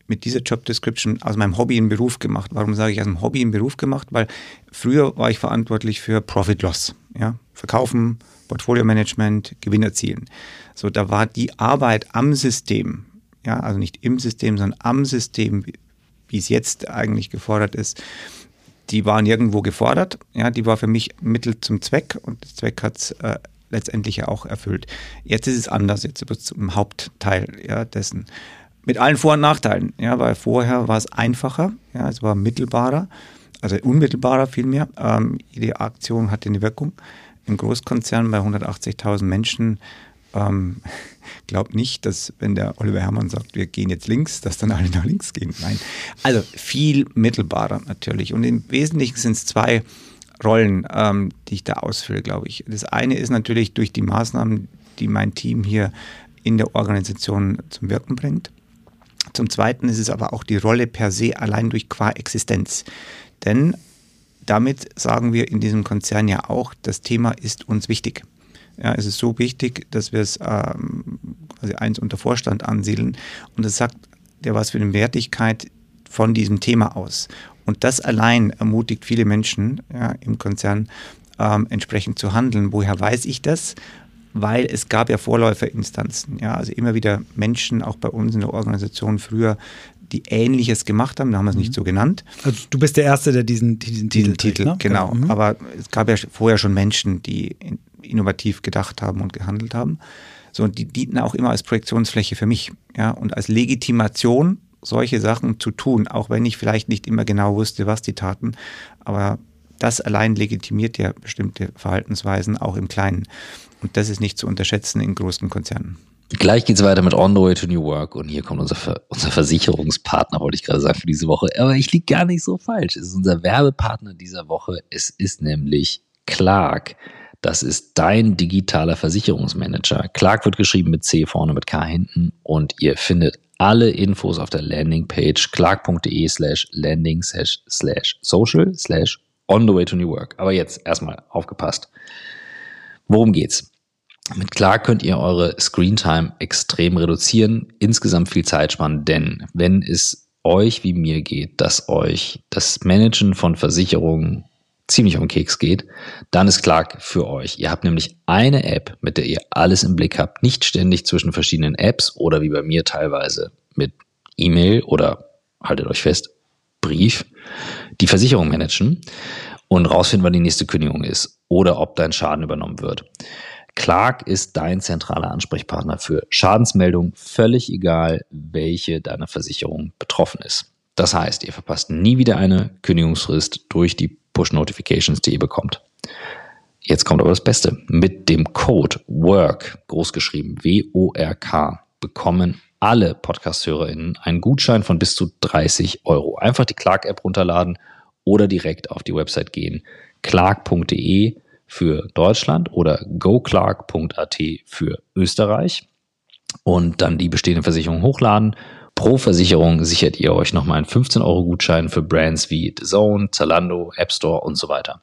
mit dieser Job Description aus meinem Hobby einen Beruf gemacht. Warum sage ich aus dem Hobby einen Beruf gemacht? Weil früher war ich verantwortlich für Profit Loss, ja, Verkaufen, Portfolio Management, Gewinn erzielen. So, da war die Arbeit am System, ja, also nicht im System, sondern am System, wie es jetzt eigentlich gefordert ist, die waren irgendwo gefordert. Ja, die war für mich Mittel zum Zweck und der Zweck hat es äh, letztendlich ja auch erfüllt. Jetzt ist es anders, jetzt wird es zum Hauptteil ja, dessen. Mit allen Vor- und Nachteilen, ja, weil vorher war es einfacher, ja, es war mittelbarer, also unmittelbarer vielmehr. Ähm, jede Aktion hatte eine Wirkung. Im Großkonzern bei 180.000 Menschen ähm, glaubt nicht, dass wenn der Oliver Herrmann sagt, wir gehen jetzt links, dass dann alle nach links gehen. Nein. Also viel mittelbarer natürlich. Und im Wesentlichen sind es zwei Rollen, ähm, die ich da ausfülle, glaube ich. Das eine ist natürlich durch die Maßnahmen, die mein Team hier in der Organisation zum Wirken bringt. Zum Zweiten ist es aber auch die Rolle per se allein durch qua Existenz. Denn damit sagen wir in diesem Konzern ja auch, das Thema ist uns wichtig. Ja, es ist so wichtig, dass wir es ähm, quasi eins unter Vorstand ansiedeln. Und das sagt ja was für eine Wertigkeit von diesem Thema aus. Und das allein ermutigt viele Menschen ja, im Konzern ähm, entsprechend zu handeln. Woher weiß ich das? Weil es gab ja Vorläuferinstanzen, ja, also immer wieder Menschen, auch bei uns in der Organisation früher, die Ähnliches gemacht haben, da haben wir es nicht mhm. so genannt. Also du bist der Erste, der diesen, diesen, diesen Titel, Titel ne? Genau, mhm. aber es gab ja vorher schon Menschen, die innovativ gedacht haben und gehandelt haben. So, und die dienten auch immer als Projektionsfläche für mich, ja, und als Legitimation, solche Sachen zu tun, auch wenn ich vielleicht nicht immer genau wusste, was die taten, aber das allein legitimiert ja bestimmte Verhaltensweisen auch im Kleinen. Und das ist nicht zu unterschätzen in großen Konzernen. Gleich geht es weiter mit On the Way to New Work und hier kommt unser, Ver unser Versicherungspartner, wollte ich gerade sagen, für diese Woche. Aber ich liege gar nicht so falsch. Es ist unser Werbepartner dieser Woche. Es ist nämlich Clark. Das ist dein digitaler Versicherungsmanager. Clark wird geschrieben mit C vorne, mit K hinten und ihr findet alle Infos auf der Landingpage clark.de slash landing slash social slash on the way to new work. Aber jetzt erstmal aufgepasst. Worum geht's? Mit Clark könnt ihr eure Screentime extrem reduzieren, insgesamt viel Zeit sparen, denn wenn es euch wie mir geht, dass euch das Managen von Versicherungen ziemlich um Keks geht, dann ist Clark für euch. Ihr habt nämlich eine App, mit der ihr alles im Blick habt, nicht ständig zwischen verschiedenen Apps oder wie bei mir teilweise mit E-Mail oder haltet euch fest, Brief, die Versicherung managen und rausfinden, wann die nächste Kündigung ist oder ob dein Schaden übernommen wird. Clark ist dein zentraler Ansprechpartner für Schadensmeldungen, völlig egal, welche deiner Versicherung betroffen ist. Das heißt, ihr verpasst nie wieder eine Kündigungsfrist durch die Push-Notifications, die ihr bekommt. Jetzt kommt aber das Beste. Mit dem Code WORK, großgeschrieben W-O-R-K, bekommen alle Podcast-HörerInnen einen Gutschein von bis zu 30 Euro. Einfach die Clark-App runterladen oder direkt auf die Website gehen. clark.de für Deutschland oder goclark.at für Österreich und dann die bestehende Versicherung hochladen Pro Versicherung sichert ihr euch nochmal einen 15-Euro-Gutschein für Brands wie The Zone, Zalando, App Store und so weiter.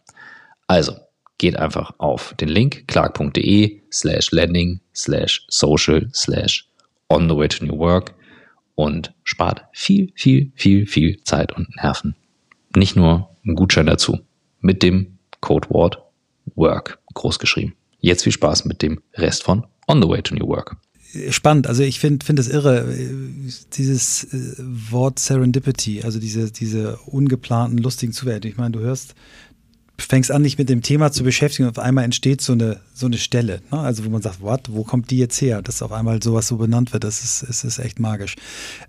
Also, geht einfach auf den Link clark.de slash landing slash social slash on the way to new work und spart viel, viel, viel, viel Zeit und Nerven. Nicht nur ein Gutschein dazu. Mit dem Codewort Work großgeschrieben. Jetzt viel Spaß mit dem Rest von On the Way to New Work spannend. Also ich finde finde es irre, dieses äh, Wort Serendipity, also diese, diese ungeplanten, lustigen Zuwerte. Ich meine, du hörst, fängst an, dich mit dem Thema zu beschäftigen und auf einmal entsteht so eine, so eine Stelle. Ne? Also wo man sagt, what, wo kommt die jetzt her? Dass auf einmal sowas so benannt wird, das ist, ist, ist echt magisch.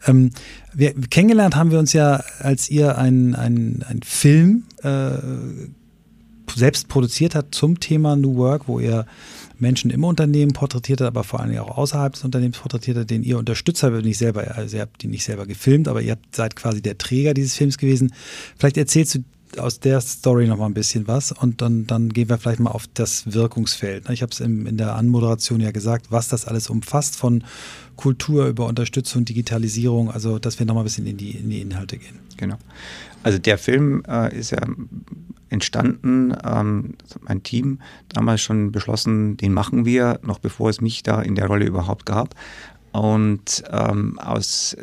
Ähm, wir, kennengelernt haben wir uns ja, als ihr einen ein Film äh, selbst produziert hat zum Thema New Work, wo ihr Menschen im Unternehmen porträtiert hat, aber vor allem auch außerhalb des Unternehmens porträtiert hat, den ihr unterstützt habt, nicht selber, also ihr habt die nicht selber gefilmt, aber ihr seid quasi der Träger dieses Films gewesen. Vielleicht erzählst du aus der Story noch mal ein bisschen was und dann, dann gehen wir vielleicht mal auf das Wirkungsfeld. Ich habe es in der Anmoderation ja gesagt, was das alles umfasst von Kultur über Unterstützung, Digitalisierung, also dass wir noch mal ein bisschen in die, in die Inhalte gehen. Genau. Also der Film äh, ist ja entstanden. Ähm, mein Team damals schon beschlossen, den machen wir, noch bevor es mich da in der Rolle überhaupt gab. Und ähm, aus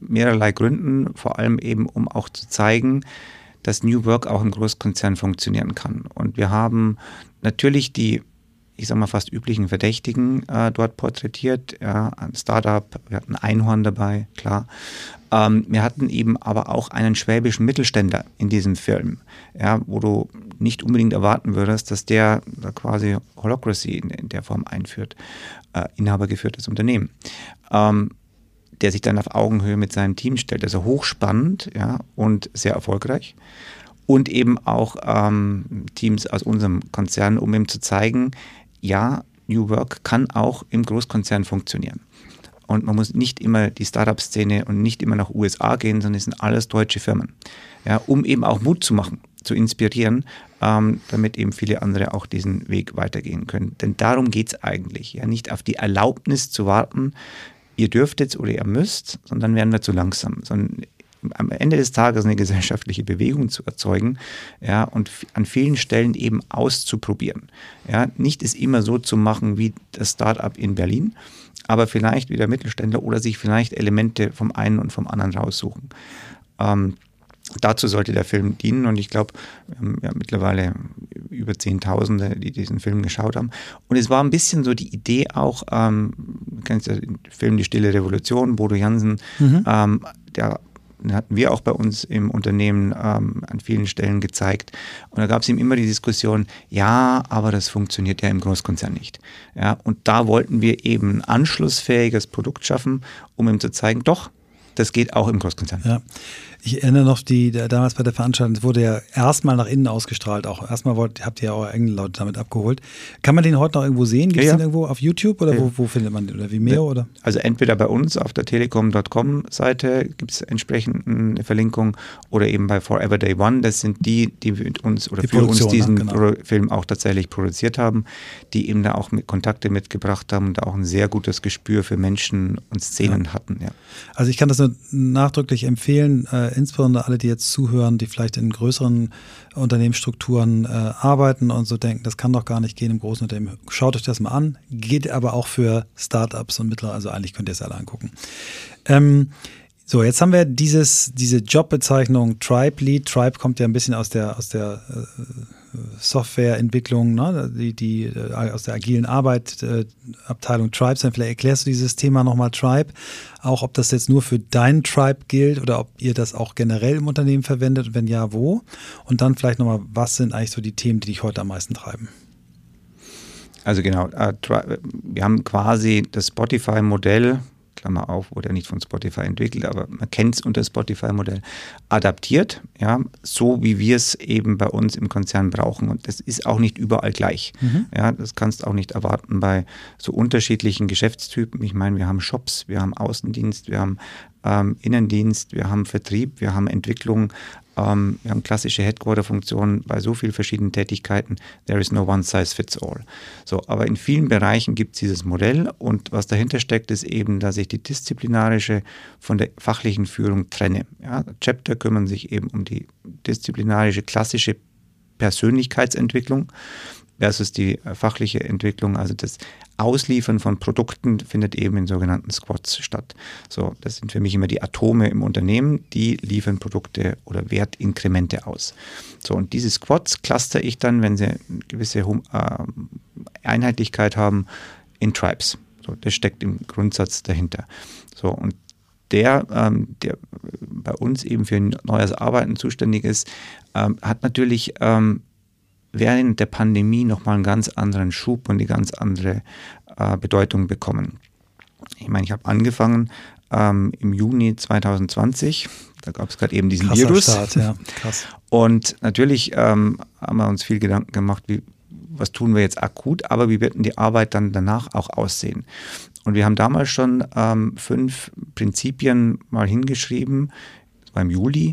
mehrerlei Gründen, vor allem eben um auch zu zeigen, dass New Work auch im Großkonzern funktionieren kann. Und wir haben natürlich die ich sag mal, fast üblichen Verdächtigen äh, dort porträtiert. Ja, ein Startup, wir hatten Einhorn dabei, klar. Ähm, wir hatten eben aber auch einen schwäbischen Mittelständler in diesem Film, ja, wo du nicht unbedingt erwarten würdest, dass der quasi Holocracy in, in, der Form einführt, äh, inhabergeführtes Unternehmen. Ähm, der sich dann auf Augenhöhe mit seinem Team stellt. Also hochspannend ja, und sehr erfolgreich und eben auch ähm, Teams aus unserem Konzern, um ihm zu zeigen, ja, New Work kann auch im Großkonzern funktionieren. Und man muss nicht immer die Startup-Szene und nicht immer nach USA gehen, sondern es sind alles deutsche Firmen. Ja, um eben auch Mut zu machen, zu inspirieren, ähm, damit eben viele andere auch diesen Weg weitergehen können. Denn darum geht es eigentlich. Ja, nicht auf die Erlaubnis zu warten, ihr dürft jetzt oder ihr müsst, sondern werden wir zu langsam. Sondern am Ende des Tages eine gesellschaftliche Bewegung zu erzeugen, ja, und an vielen Stellen eben auszuprobieren. Ja, nicht es immer so zu machen wie das Startup in Berlin, aber vielleicht wie der Mittelständler oder sich vielleicht Elemente vom einen und vom anderen raussuchen. Ähm, dazu sollte der Film dienen und ich glaube, wir haben ja mittlerweile über Zehntausende, die diesen Film geschaut haben. Und es war ein bisschen so die Idee auch, ähm, du kennst ja den Film Die Stille Revolution, Bodo Jansen, mhm. ähm, der hatten wir auch bei uns im Unternehmen ähm, an vielen Stellen gezeigt. Und da gab es ihm immer die Diskussion, ja, aber das funktioniert ja im Großkonzern nicht. Ja, und da wollten wir eben ein anschlussfähiges Produkt schaffen, um ihm zu zeigen, doch, das geht auch im Großkonzern. Ja. Ich erinnere noch, die, der, damals bei der Veranstaltung, es wurde ja erstmal nach innen ausgestrahlt. Auch erstmal wollt, habt ihr ja eure eigenen Leute damit abgeholt. Kann man den heute noch irgendwo sehen? Gibt es ja, ja. den irgendwo auf YouTube oder ja. wo, wo, findet man den? Oder Vimeo? Oder? Also entweder bei uns auf der telekom.com-Seite gibt es entsprechend eine Verlinkung oder eben bei Forever Day One. Das sind die, die mit uns oder die für uns diesen ne? genau. Film auch tatsächlich produziert haben, die eben da auch mit Kontakte mitgebracht haben und auch ein sehr gutes Gespür für Menschen und Szenen hatten. Ja. Also ich kann das nur nachdrücklich empfehlen. Äh, insbesondere alle, die jetzt zuhören, die vielleicht in größeren Unternehmensstrukturen äh, arbeiten und so denken, das kann doch gar nicht gehen im großen Unternehmen. Schaut euch das mal an. Geht aber auch für Startups und mittlere, also eigentlich könnt ihr es alle angucken. Ähm, so, jetzt haben wir dieses, diese Jobbezeichnung Tribe Lead. Tribe kommt ja ein bisschen aus der, aus der äh, Softwareentwicklung, ne? die, die äh, aus der agilen Arbeit, äh, Abteilung Tribes. Vielleicht erklärst du dieses Thema nochmal Tribe. Auch ob das jetzt nur für deinen Tribe gilt oder ob ihr das auch generell im Unternehmen verwendet und wenn ja, wo. Und dann vielleicht nochmal, was sind eigentlich so die Themen, die dich heute am meisten treiben? Also genau, äh, wir haben quasi das Spotify-Modell Klammer auf, wurde nicht von Spotify entwickelt, aber man kennt es unter Spotify-Modell, adaptiert, ja, so wie wir es eben bei uns im Konzern brauchen. Und das ist auch nicht überall gleich. Mhm. Ja, das kannst du auch nicht erwarten bei so unterschiedlichen Geschäftstypen. Ich meine, wir haben Shops, wir haben Außendienst, wir haben ähm, Innendienst, wir haben Vertrieb, wir haben Entwicklung, ähm, wir haben klassische Headquarter-Funktionen bei so vielen verschiedenen Tätigkeiten. There is no one size fits all. So, aber in vielen Bereichen gibt es dieses Modell und was dahinter steckt, ist eben, dass ich die disziplinarische von der fachlichen Führung trenne. Ja, Chapter kümmern sich eben um die disziplinarische klassische Persönlichkeitsentwicklung versus die äh, fachliche Entwicklung, also das Ausliefern von Produkten findet eben in sogenannten Squads statt. So, das sind für mich immer die Atome im Unternehmen, die liefern Produkte oder Wertinkremente aus. So, und diese Squads cluster ich dann, wenn sie eine gewisse äh, Einheitlichkeit haben, in Tribes. So, das steckt im Grundsatz dahinter. So, und der, ähm, der bei uns eben für neues Arbeiten zuständig ist, ähm, hat natürlich ähm, während der Pandemie nochmal einen ganz anderen Schub und eine ganz andere äh, Bedeutung bekommen. Ich meine, ich habe angefangen ähm, im Juni 2020. Da gab es gerade eben diesen Krasser Virus. Start, ja. Krass. Und natürlich ähm, haben wir uns viel Gedanken gemacht, wie, was tun wir jetzt akut, aber wie wird denn die Arbeit dann danach auch aussehen? Und wir haben damals schon ähm, fünf Prinzipien mal hingeschrieben, das war im Juli,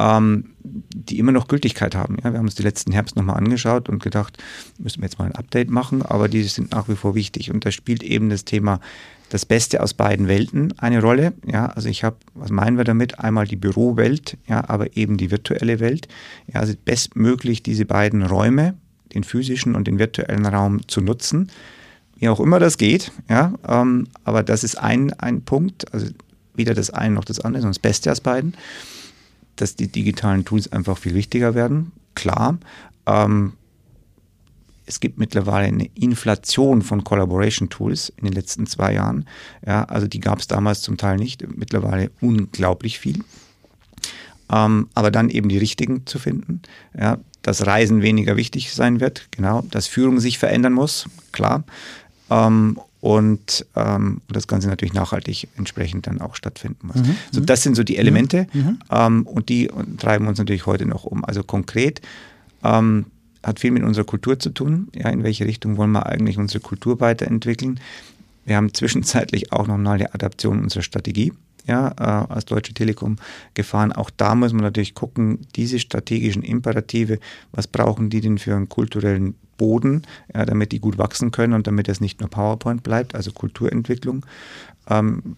ähm, die immer noch Gültigkeit haben. Ja, wir haben uns die letzten Herbst nochmal angeschaut und gedacht, müssen wir jetzt mal ein Update machen, aber die sind nach wie vor wichtig. Und da spielt eben das Thema das Beste aus beiden Welten eine Rolle. Ja, also ich habe, was meinen wir damit? Einmal die Bürowelt, ja, aber eben die virtuelle Welt. Ja, also bestmöglich diese beiden Räume, den physischen und den virtuellen Raum zu nutzen, wie auch immer das geht. Ja, ähm, aber das ist ein, ein Punkt, also weder das eine noch das andere, sondern das Beste aus beiden dass die digitalen Tools einfach viel wichtiger werden. Klar. Ähm, es gibt mittlerweile eine Inflation von Collaboration Tools in den letzten zwei Jahren. Ja, also die gab es damals zum Teil nicht. Mittlerweile unglaublich viel. Ähm, aber dann eben die richtigen zu finden. Ja, dass Reisen weniger wichtig sein wird, genau. Dass Führung sich verändern muss, klar. Ähm, und ähm, das Ganze natürlich nachhaltig entsprechend dann auch stattfinden muss. Mhm. So, das sind so die Elemente mhm. mhm. ähm, und die treiben uns natürlich heute noch um. Also konkret ähm, hat viel mit unserer Kultur zu tun. Ja, in welche Richtung wollen wir eigentlich unsere Kultur weiterentwickeln? Wir haben zwischenzeitlich auch noch eine Adaption unserer Strategie ja, äh, als Deutsche Telekom gefahren. Auch da muss man natürlich gucken, diese strategischen Imperative, was brauchen die denn für einen kulturellen Boden, ja, damit die gut wachsen können und damit es nicht nur PowerPoint bleibt, also Kulturentwicklung, ähm,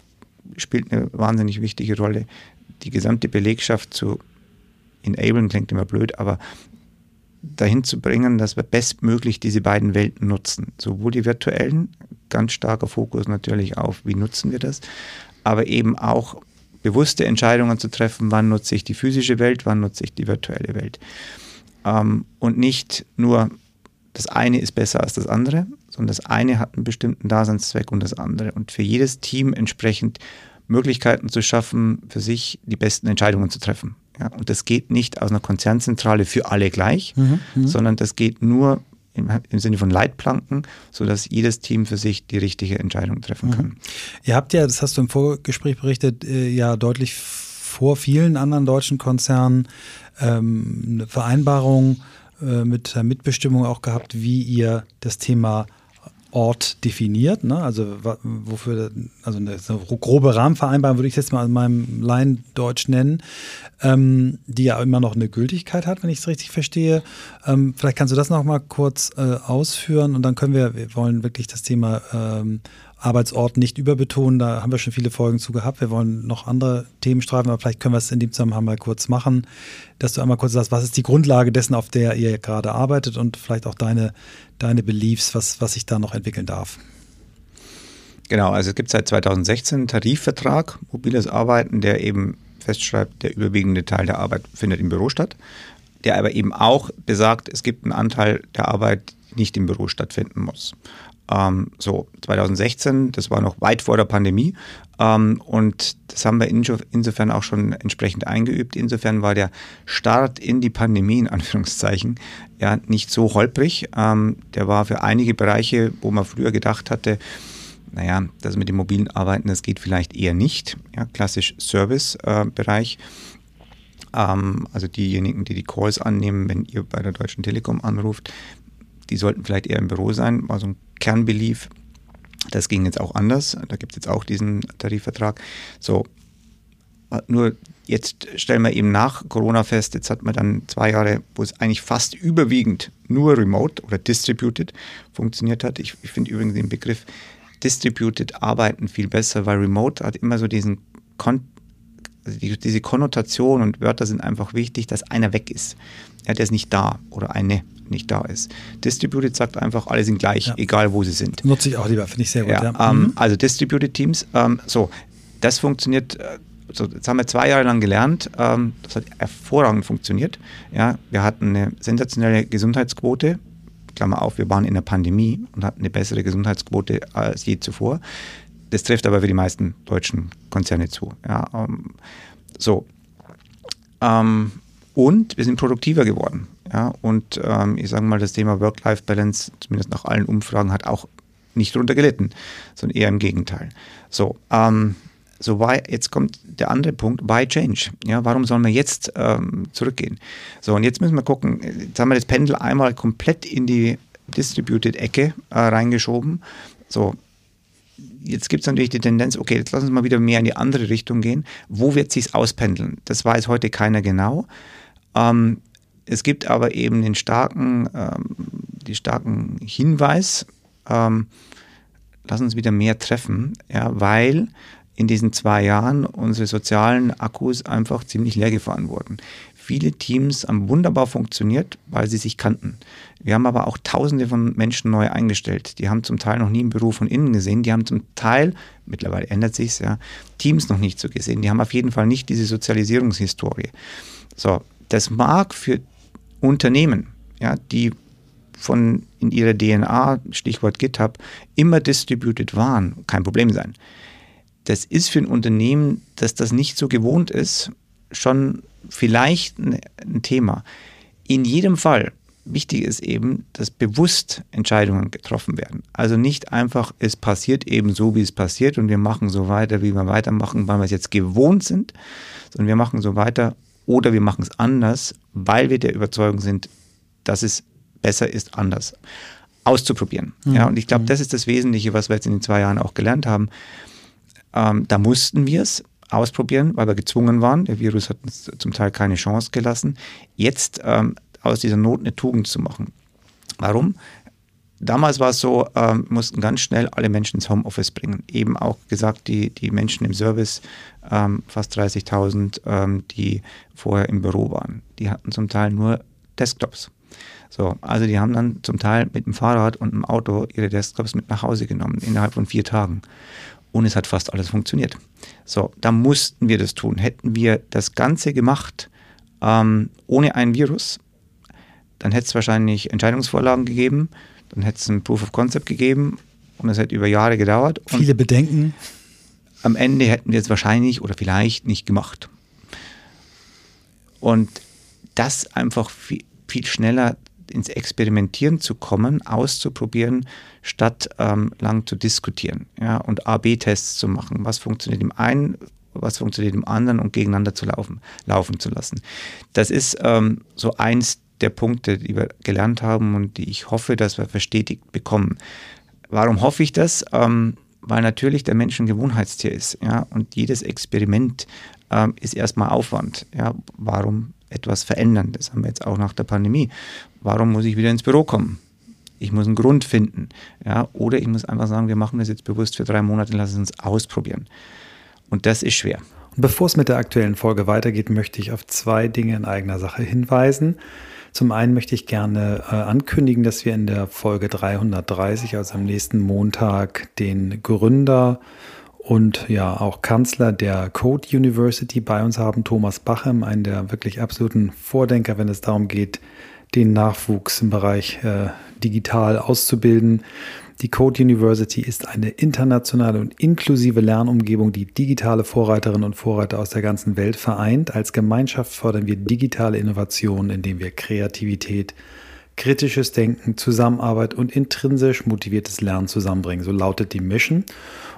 spielt eine wahnsinnig wichtige Rolle. Die gesamte Belegschaft zu enablen klingt immer blöd, aber dahin zu bringen, dass wir bestmöglich diese beiden Welten nutzen. Sowohl die virtuellen, ganz starker Fokus natürlich auf, wie nutzen wir das, aber eben auch bewusste Entscheidungen zu treffen, wann nutze ich die physische Welt, wann nutze ich die virtuelle Welt. Ähm, und nicht nur das eine ist besser als das andere, sondern das eine hat einen bestimmten Daseinszweck und das andere. Und für jedes Team entsprechend Möglichkeiten zu schaffen, für sich die besten Entscheidungen zu treffen. Ja, und das geht nicht aus einer Konzernzentrale für alle gleich, mhm, mhm. sondern das geht nur im, im, Sinne von Leitplanken, sodass jedes Team für sich die richtige Entscheidung treffen kann. Mhm. Ihr habt ja, das hast du im Vorgespräch berichtet, äh, ja deutlich vor vielen anderen deutschen Konzernen ähm, eine Vereinbarung äh, mit der Mitbestimmung auch gehabt, wie ihr das Thema Ort definiert, ne? also wofür, also eine, grobe Rahmenvereinbarung würde ich jetzt mal in meinem Laiendeutsch nennen, ähm, die ja immer noch eine Gültigkeit hat, wenn ich es richtig verstehe. Ähm, vielleicht kannst du das noch mal kurz äh, ausführen und dann können wir, wir wollen wirklich das Thema ähm, Arbeitsort nicht überbetonen. Da haben wir schon viele Folgen zu gehabt. Wir wollen noch andere Themen streifen, aber vielleicht können wir es in dem Zusammenhang mal kurz machen, dass du einmal kurz sagst, was ist die Grundlage dessen, auf der ihr gerade arbeitet und vielleicht auch deine, deine Beliefs, was, was sich da noch entwickeln darf. Genau, also es gibt seit 2016 einen Tarifvertrag, mobiles Arbeiten, der eben festschreibt, der überwiegende Teil der Arbeit findet im Büro statt, der aber eben auch besagt, es gibt einen Anteil der Arbeit, die nicht im Büro stattfinden muss. Ähm, so 2016, das war noch weit vor der Pandemie. Ähm, und das haben wir insofern auch schon entsprechend eingeübt. Insofern war der Start in die Pandemie, in Anführungszeichen, ja nicht so holprig. Ähm, der war für einige Bereiche, wo man früher gedacht hatte, naja, das mit dem mobilen Arbeiten, das geht vielleicht eher nicht. Ja, klassisch Service-Bereich. Äh, ähm, also diejenigen, die die Calls annehmen, wenn ihr bei der Deutschen Telekom anruft, die sollten vielleicht eher im Büro sein, war so ein Kernbelief. Das ging jetzt auch anders. Da gibt es jetzt auch diesen Tarifvertrag. So, nur jetzt stellen wir eben nach Corona fest, jetzt hat man dann zwei Jahre, wo es eigentlich fast überwiegend nur remote oder distributed funktioniert hat. Ich, ich finde übrigens den Begriff distributed arbeiten viel besser, weil remote hat immer so diesen Kon also die, diese Konnotation und Wörter sind einfach wichtig, dass einer weg ist. Ja, der ist nicht da oder eine nicht da ist. Distributed sagt einfach, alle sind gleich, ja. egal wo sie sind. Nutze ich auch lieber, finde ich sehr gut. Ja. Ähm, mhm. Also Distributed Teams, ähm, so, das funktioniert, äh, so, jetzt haben wir zwei Jahre lang gelernt, ähm, das hat hervorragend funktioniert. Ja, wir hatten eine sensationelle Gesundheitsquote, Klammer auf, wir waren in der Pandemie und hatten eine bessere Gesundheitsquote als je zuvor. Das trifft aber für die meisten deutschen Konzerne zu. Ja, ähm, so. Ähm, und wir sind produktiver geworden. Ja, und ähm, ich sage mal, das Thema Work-Life-Balance, zumindest nach allen Umfragen, hat auch nicht darunter gelitten, sondern eher im Gegenteil. So, ähm, so why, jetzt kommt der andere Punkt, why change? Ja, warum sollen wir jetzt ähm, zurückgehen? So, und jetzt müssen wir gucken, jetzt haben wir das Pendel einmal komplett in die Distributed-Ecke äh, reingeschoben. So, jetzt gibt es natürlich die Tendenz, okay, jetzt lass uns mal wieder mehr in die andere Richtung gehen. Wo wird sich auspendeln? Das weiß heute keiner genau. Ähm, es gibt aber eben den starken, ähm, die starken Hinweis, ähm, lass uns wieder mehr treffen, ja, weil in diesen zwei Jahren unsere sozialen Akkus einfach ziemlich leer gefahren wurden. Viele Teams haben wunderbar funktioniert, weil sie sich kannten. Wir haben aber auch Tausende von Menschen neu eingestellt. Die haben zum Teil noch nie im Büro von innen gesehen. Die haben zum Teil, mittlerweile ändert sich ja, Teams noch nicht so gesehen. Die haben auf jeden Fall nicht diese Sozialisierungshistorie. So, das mag für Unternehmen, ja, die von in ihrer DNA, Stichwort GitHub, immer distributed waren, kein Problem sein. Das ist für ein Unternehmen, das das nicht so gewohnt ist, schon vielleicht ein, ein Thema. In jedem Fall, wichtig ist eben, dass bewusst Entscheidungen getroffen werden. Also nicht einfach, es passiert eben so, wie es passiert und wir machen so weiter, wie wir weitermachen, weil wir es jetzt gewohnt sind, sondern wir machen so weiter, oder wir machen es anders, weil wir der Überzeugung sind, dass es besser ist, anders auszuprobieren. Mhm. Ja, und ich glaube, mhm. das ist das Wesentliche, was wir jetzt in den zwei Jahren auch gelernt haben. Ähm, da mussten wir es ausprobieren, weil wir gezwungen waren. Der Virus hat uns zum Teil keine Chance gelassen. Jetzt ähm, aus dieser Not eine Tugend zu machen. Warum? Damals war es so, ähm, mussten ganz schnell alle Menschen ins Homeoffice bringen. Eben auch gesagt, die, die Menschen im Service, ähm, fast 30.000, ähm, die vorher im Büro waren, die hatten zum Teil nur Desktops. So, also die haben dann zum Teil mit dem Fahrrad und dem Auto ihre Desktops mit nach Hause genommen, innerhalb von vier Tagen. Und es hat fast alles funktioniert. So, da mussten wir das tun. Hätten wir das Ganze gemacht ähm, ohne ein Virus, dann hätte es wahrscheinlich Entscheidungsvorlagen gegeben dann hätte es ein Proof of Concept gegeben und es hätte über Jahre gedauert. Viele Bedenken. Am Ende hätten wir es wahrscheinlich oder vielleicht nicht gemacht. Und das einfach viel, viel schneller ins Experimentieren zu kommen, auszuprobieren, statt ähm, lang zu diskutieren ja, und A-B-Tests zu machen. Was funktioniert im einen was funktioniert im anderen und gegeneinander zu laufen, laufen zu lassen. Das ist ähm, so eins der Punkte, die wir gelernt haben und die ich hoffe, dass wir verstetigt bekommen. Warum hoffe ich das? Ähm, weil natürlich der Mensch ein Gewohnheitstier ist, ja, und jedes Experiment ähm, ist erstmal Aufwand. Ja, warum etwas verändern? Das haben wir jetzt auch nach der Pandemie. Warum muss ich wieder ins Büro kommen? Ich muss einen Grund finden. Ja, oder ich muss einfach sagen, wir machen das jetzt bewusst für drei Monate, lassen uns ausprobieren. Und das ist schwer. Und bevor es mit der aktuellen Folge weitergeht, möchte ich auf zwei Dinge in eigener Sache hinweisen. Zum einen möchte ich gerne äh, ankündigen, dass wir in der Folge 330, also am nächsten Montag, den Gründer und ja auch Kanzler der Code University bei uns haben, Thomas Bachem, einen der wirklich absoluten Vordenker, wenn es darum geht, den Nachwuchs im Bereich äh, digital auszubilden. Die Code University ist eine internationale und inklusive Lernumgebung, die digitale Vorreiterinnen und Vorreiter aus der ganzen Welt vereint. Als Gemeinschaft fördern wir digitale Innovationen, indem wir Kreativität, kritisches Denken, Zusammenarbeit und intrinsisch motiviertes Lernen zusammenbringen. So lautet die Mission.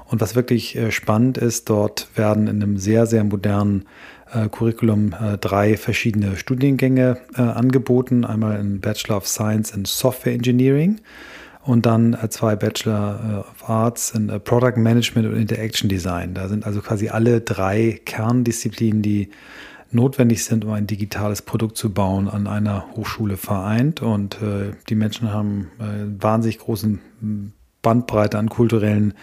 Und was wirklich äh, spannend ist, dort werden in einem sehr, sehr modernen äh, Curriculum äh, drei verschiedene Studiengänge angeboten. Einmal ein Bachelor of Science in Software Engineering und dann äh, zwei Bachelor of Arts in Product Management und Interaction Design. Da sind also quasi alle drei Kerndisziplinen, die notwendig sind, um ein digitales Produkt zu bauen, an einer Hochschule vereint. Und äh, die Menschen haben äh, wahnsinnig großen Bandbreite an kulturellen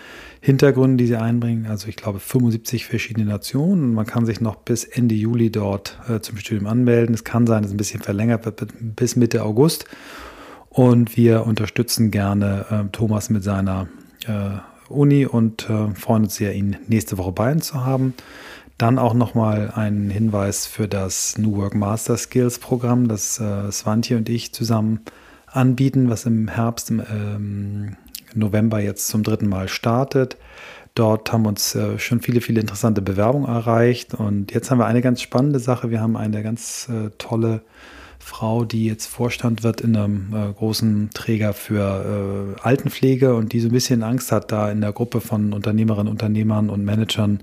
Hintergründen, die sie einbringen. Also ich glaube 75 verschiedene Nationen. Man kann sich noch bis Ende Juli dort äh, zum Studium anmelden. Es kann sein, dass es ein bisschen verlängert wird bis Mitte August. Und wir unterstützen gerne äh, Thomas mit seiner äh, Uni und äh, freuen uns sehr, ihn nächste Woche bei uns zu haben. Dann auch nochmal ein Hinweis für das New Work Master Skills Programm, das äh, Svante und ich zusammen anbieten, was im Herbst, im ähm, November jetzt zum dritten Mal startet. Dort haben uns äh, schon viele, viele interessante Bewerbungen erreicht. Und jetzt haben wir eine ganz spannende Sache. Wir haben eine ganz äh, tolle Frau, die jetzt Vorstand wird in einem äh, großen Träger für äh, Altenpflege und die so ein bisschen Angst hat, da in der Gruppe von Unternehmerinnen, Unternehmern und Managern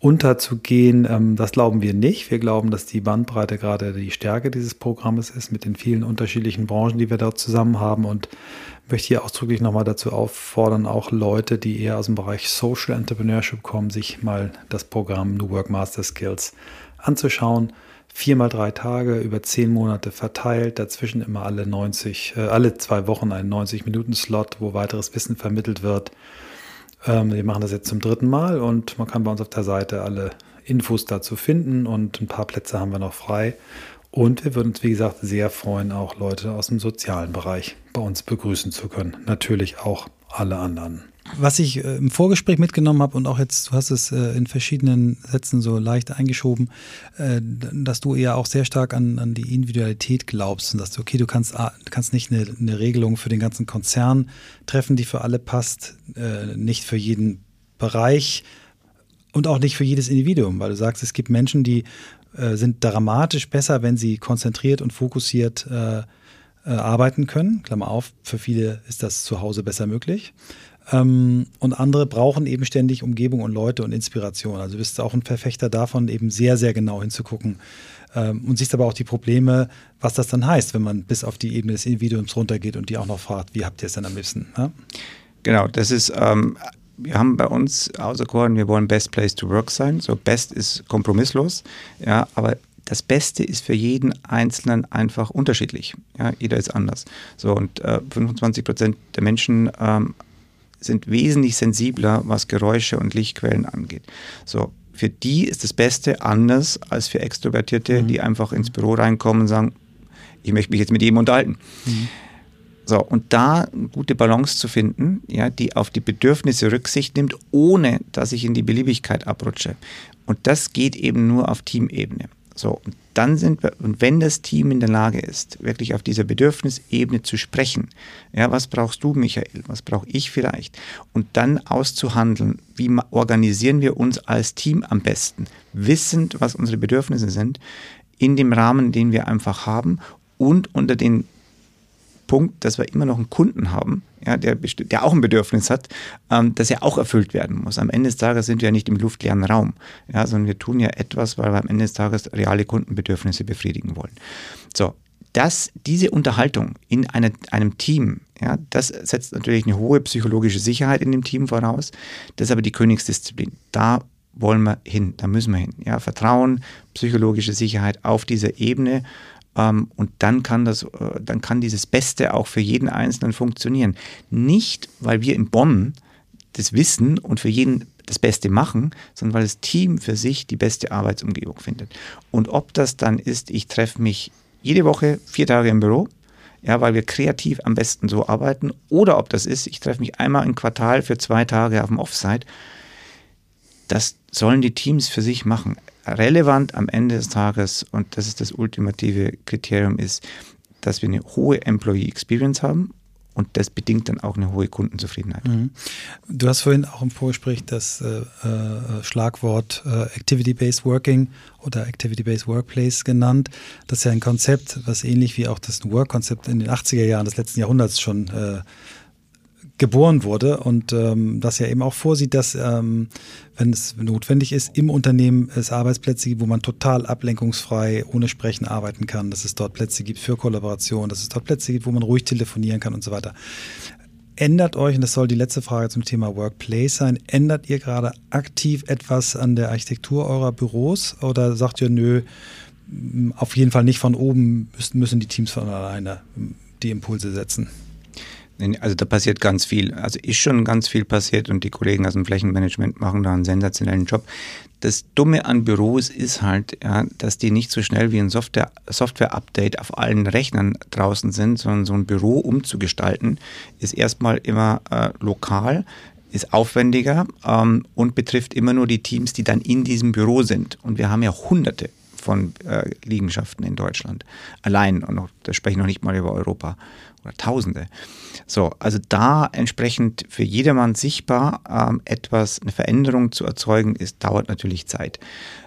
unterzugehen. Ähm, das glauben wir nicht. Wir glauben, dass die Bandbreite gerade die Stärke dieses Programmes ist mit den vielen unterschiedlichen Branchen, die wir dort zusammen haben und möchte hier ausdrücklich nochmal dazu auffordern, auch Leute, die eher aus dem Bereich Social Entrepreneurship kommen, sich mal das Programm New Work Master Skills anzuschauen. Viermal drei Tage über zehn Monate verteilt, dazwischen immer alle 90, äh, alle zwei Wochen einen 90-Minuten-Slot, wo weiteres Wissen vermittelt wird. Ähm, wir machen das jetzt zum dritten Mal und man kann bei uns auf der Seite alle Infos dazu finden und ein paar Plätze haben wir noch frei. Und wir würden uns, wie gesagt, sehr freuen, auch Leute aus dem sozialen Bereich bei uns begrüßen zu können. Natürlich auch alle anderen. Was ich äh, im Vorgespräch mitgenommen habe und auch jetzt, du hast es äh, in verschiedenen Sätzen so leicht eingeschoben, äh, dass du eher auch sehr stark an, an die Individualität glaubst und sagst, okay, du kannst, ah, du kannst nicht eine, eine Regelung für den ganzen Konzern treffen, die für alle passt, nicht für jeden Bereich und auch nicht für jedes Individuum, weil du sagst, es gibt Menschen, die sind dramatisch besser, wenn sie konzentriert und fokussiert arbeiten können. Klammer auf, für viele ist das zu Hause besser möglich. Ähm, und andere brauchen eben ständig Umgebung und Leute und Inspiration. Also du bist auch ein Verfechter davon, eben sehr, sehr genau hinzugucken. Ähm, und siehst aber auch die Probleme, was das dann heißt, wenn man bis auf die Ebene des Individuums runtergeht und die auch noch fragt, wie habt ihr es denn am liebsten? Ja? Genau, das ist ähm, wir haben bei uns auserkoren, wir wollen Best Place to Work sein. So Best ist kompromisslos, ja, aber das Beste ist für jeden Einzelnen einfach unterschiedlich. Ja, jeder ist anders. So und äh, 25 Prozent der Menschen ähm, sind wesentlich sensibler, was Geräusche und Lichtquellen angeht. So für die ist das Beste anders als für Extrovertierte, mhm. die einfach ins Büro reinkommen und sagen, ich möchte mich jetzt mit ihm unterhalten. Mhm. So, und da eine gute Balance zu finden, ja, die auf die Bedürfnisse Rücksicht nimmt, ohne dass ich in die Beliebigkeit abrutsche. Und das geht eben nur auf Teamebene. So, und dann sind wir, und wenn das Team in der Lage ist, wirklich auf dieser Bedürfnisebene zu sprechen, ja, was brauchst du, Michael, was brauche ich vielleicht, und dann auszuhandeln, wie organisieren wir uns als Team am besten, wissend, was unsere Bedürfnisse sind, in dem Rahmen, den wir einfach haben und unter den Punkt, dass wir immer noch einen Kunden haben, ja, der, der auch ein Bedürfnis hat, ähm, das ja auch erfüllt werden muss. Am Ende des Tages sind wir ja nicht im luftleeren Raum, ja, sondern wir tun ja etwas, weil wir am Ende des Tages reale Kundenbedürfnisse befriedigen wollen. So, dass diese Unterhaltung in eine, einem Team, ja, das setzt natürlich eine hohe psychologische Sicherheit in dem Team voraus. Das ist aber die Königsdisziplin. Da wollen wir hin, da müssen wir hin. Ja, Vertrauen, psychologische Sicherheit auf dieser Ebene. Ähm, und dann kann das, äh, dann kann dieses Beste auch für jeden Einzelnen funktionieren. Nicht, weil wir in Bonn das wissen und für jeden das Beste machen, sondern weil das Team für sich die beste Arbeitsumgebung findet. Und ob das dann ist, ich treffe mich jede Woche vier Tage im Büro, ja, weil wir kreativ am besten so arbeiten. Oder ob das ist, ich treffe mich einmal im Quartal für zwei Tage auf dem Offsite. Das sollen die Teams für sich machen. Relevant am Ende des Tages, und das ist das ultimative Kriterium, ist, dass wir eine hohe Employee Experience haben und das bedingt dann auch eine hohe Kundenzufriedenheit. Mhm. Du hast vorhin auch im Vorgespräch das äh, äh, Schlagwort äh, Activity-Based Working oder Activity-Based Workplace genannt. Das ist ja ein Konzept, was ähnlich wie auch das Work-Konzept in den 80er Jahren des letzten Jahrhunderts schon äh, geboren wurde und ähm, das ja eben auch vorsieht, dass, ähm, wenn es notwendig ist, im Unternehmen es Arbeitsplätze gibt, wo man total ablenkungsfrei ohne Sprechen arbeiten kann, dass es dort Plätze gibt für Kollaboration, dass es dort Plätze gibt, wo man ruhig telefonieren kann und so weiter. Ändert euch, und das soll die letzte Frage zum Thema Workplace sein, ändert ihr gerade aktiv etwas an der Architektur eurer Büros oder sagt ihr, nö, auf jeden Fall nicht von oben müssen, müssen die Teams von alleine die Impulse setzen? Also da passiert ganz viel. Also ist schon ganz viel passiert und die Kollegen aus dem Flächenmanagement machen da einen sensationellen Job. Das Dumme an Büros ist halt, ja, dass die nicht so schnell wie ein Software-Update Software auf allen Rechnern draußen sind, sondern so ein Büro umzugestalten, ist erstmal immer äh, lokal, ist aufwendiger ähm, und betrifft immer nur die Teams, die dann in diesem Büro sind. Und wir haben ja hunderte von äh, Liegenschaften in Deutschland. Allein, und noch, da spreche ich noch nicht mal über Europa oder Tausende. So, also da entsprechend für jedermann sichtbar ähm, etwas, eine Veränderung zu erzeugen, ist, dauert natürlich Zeit.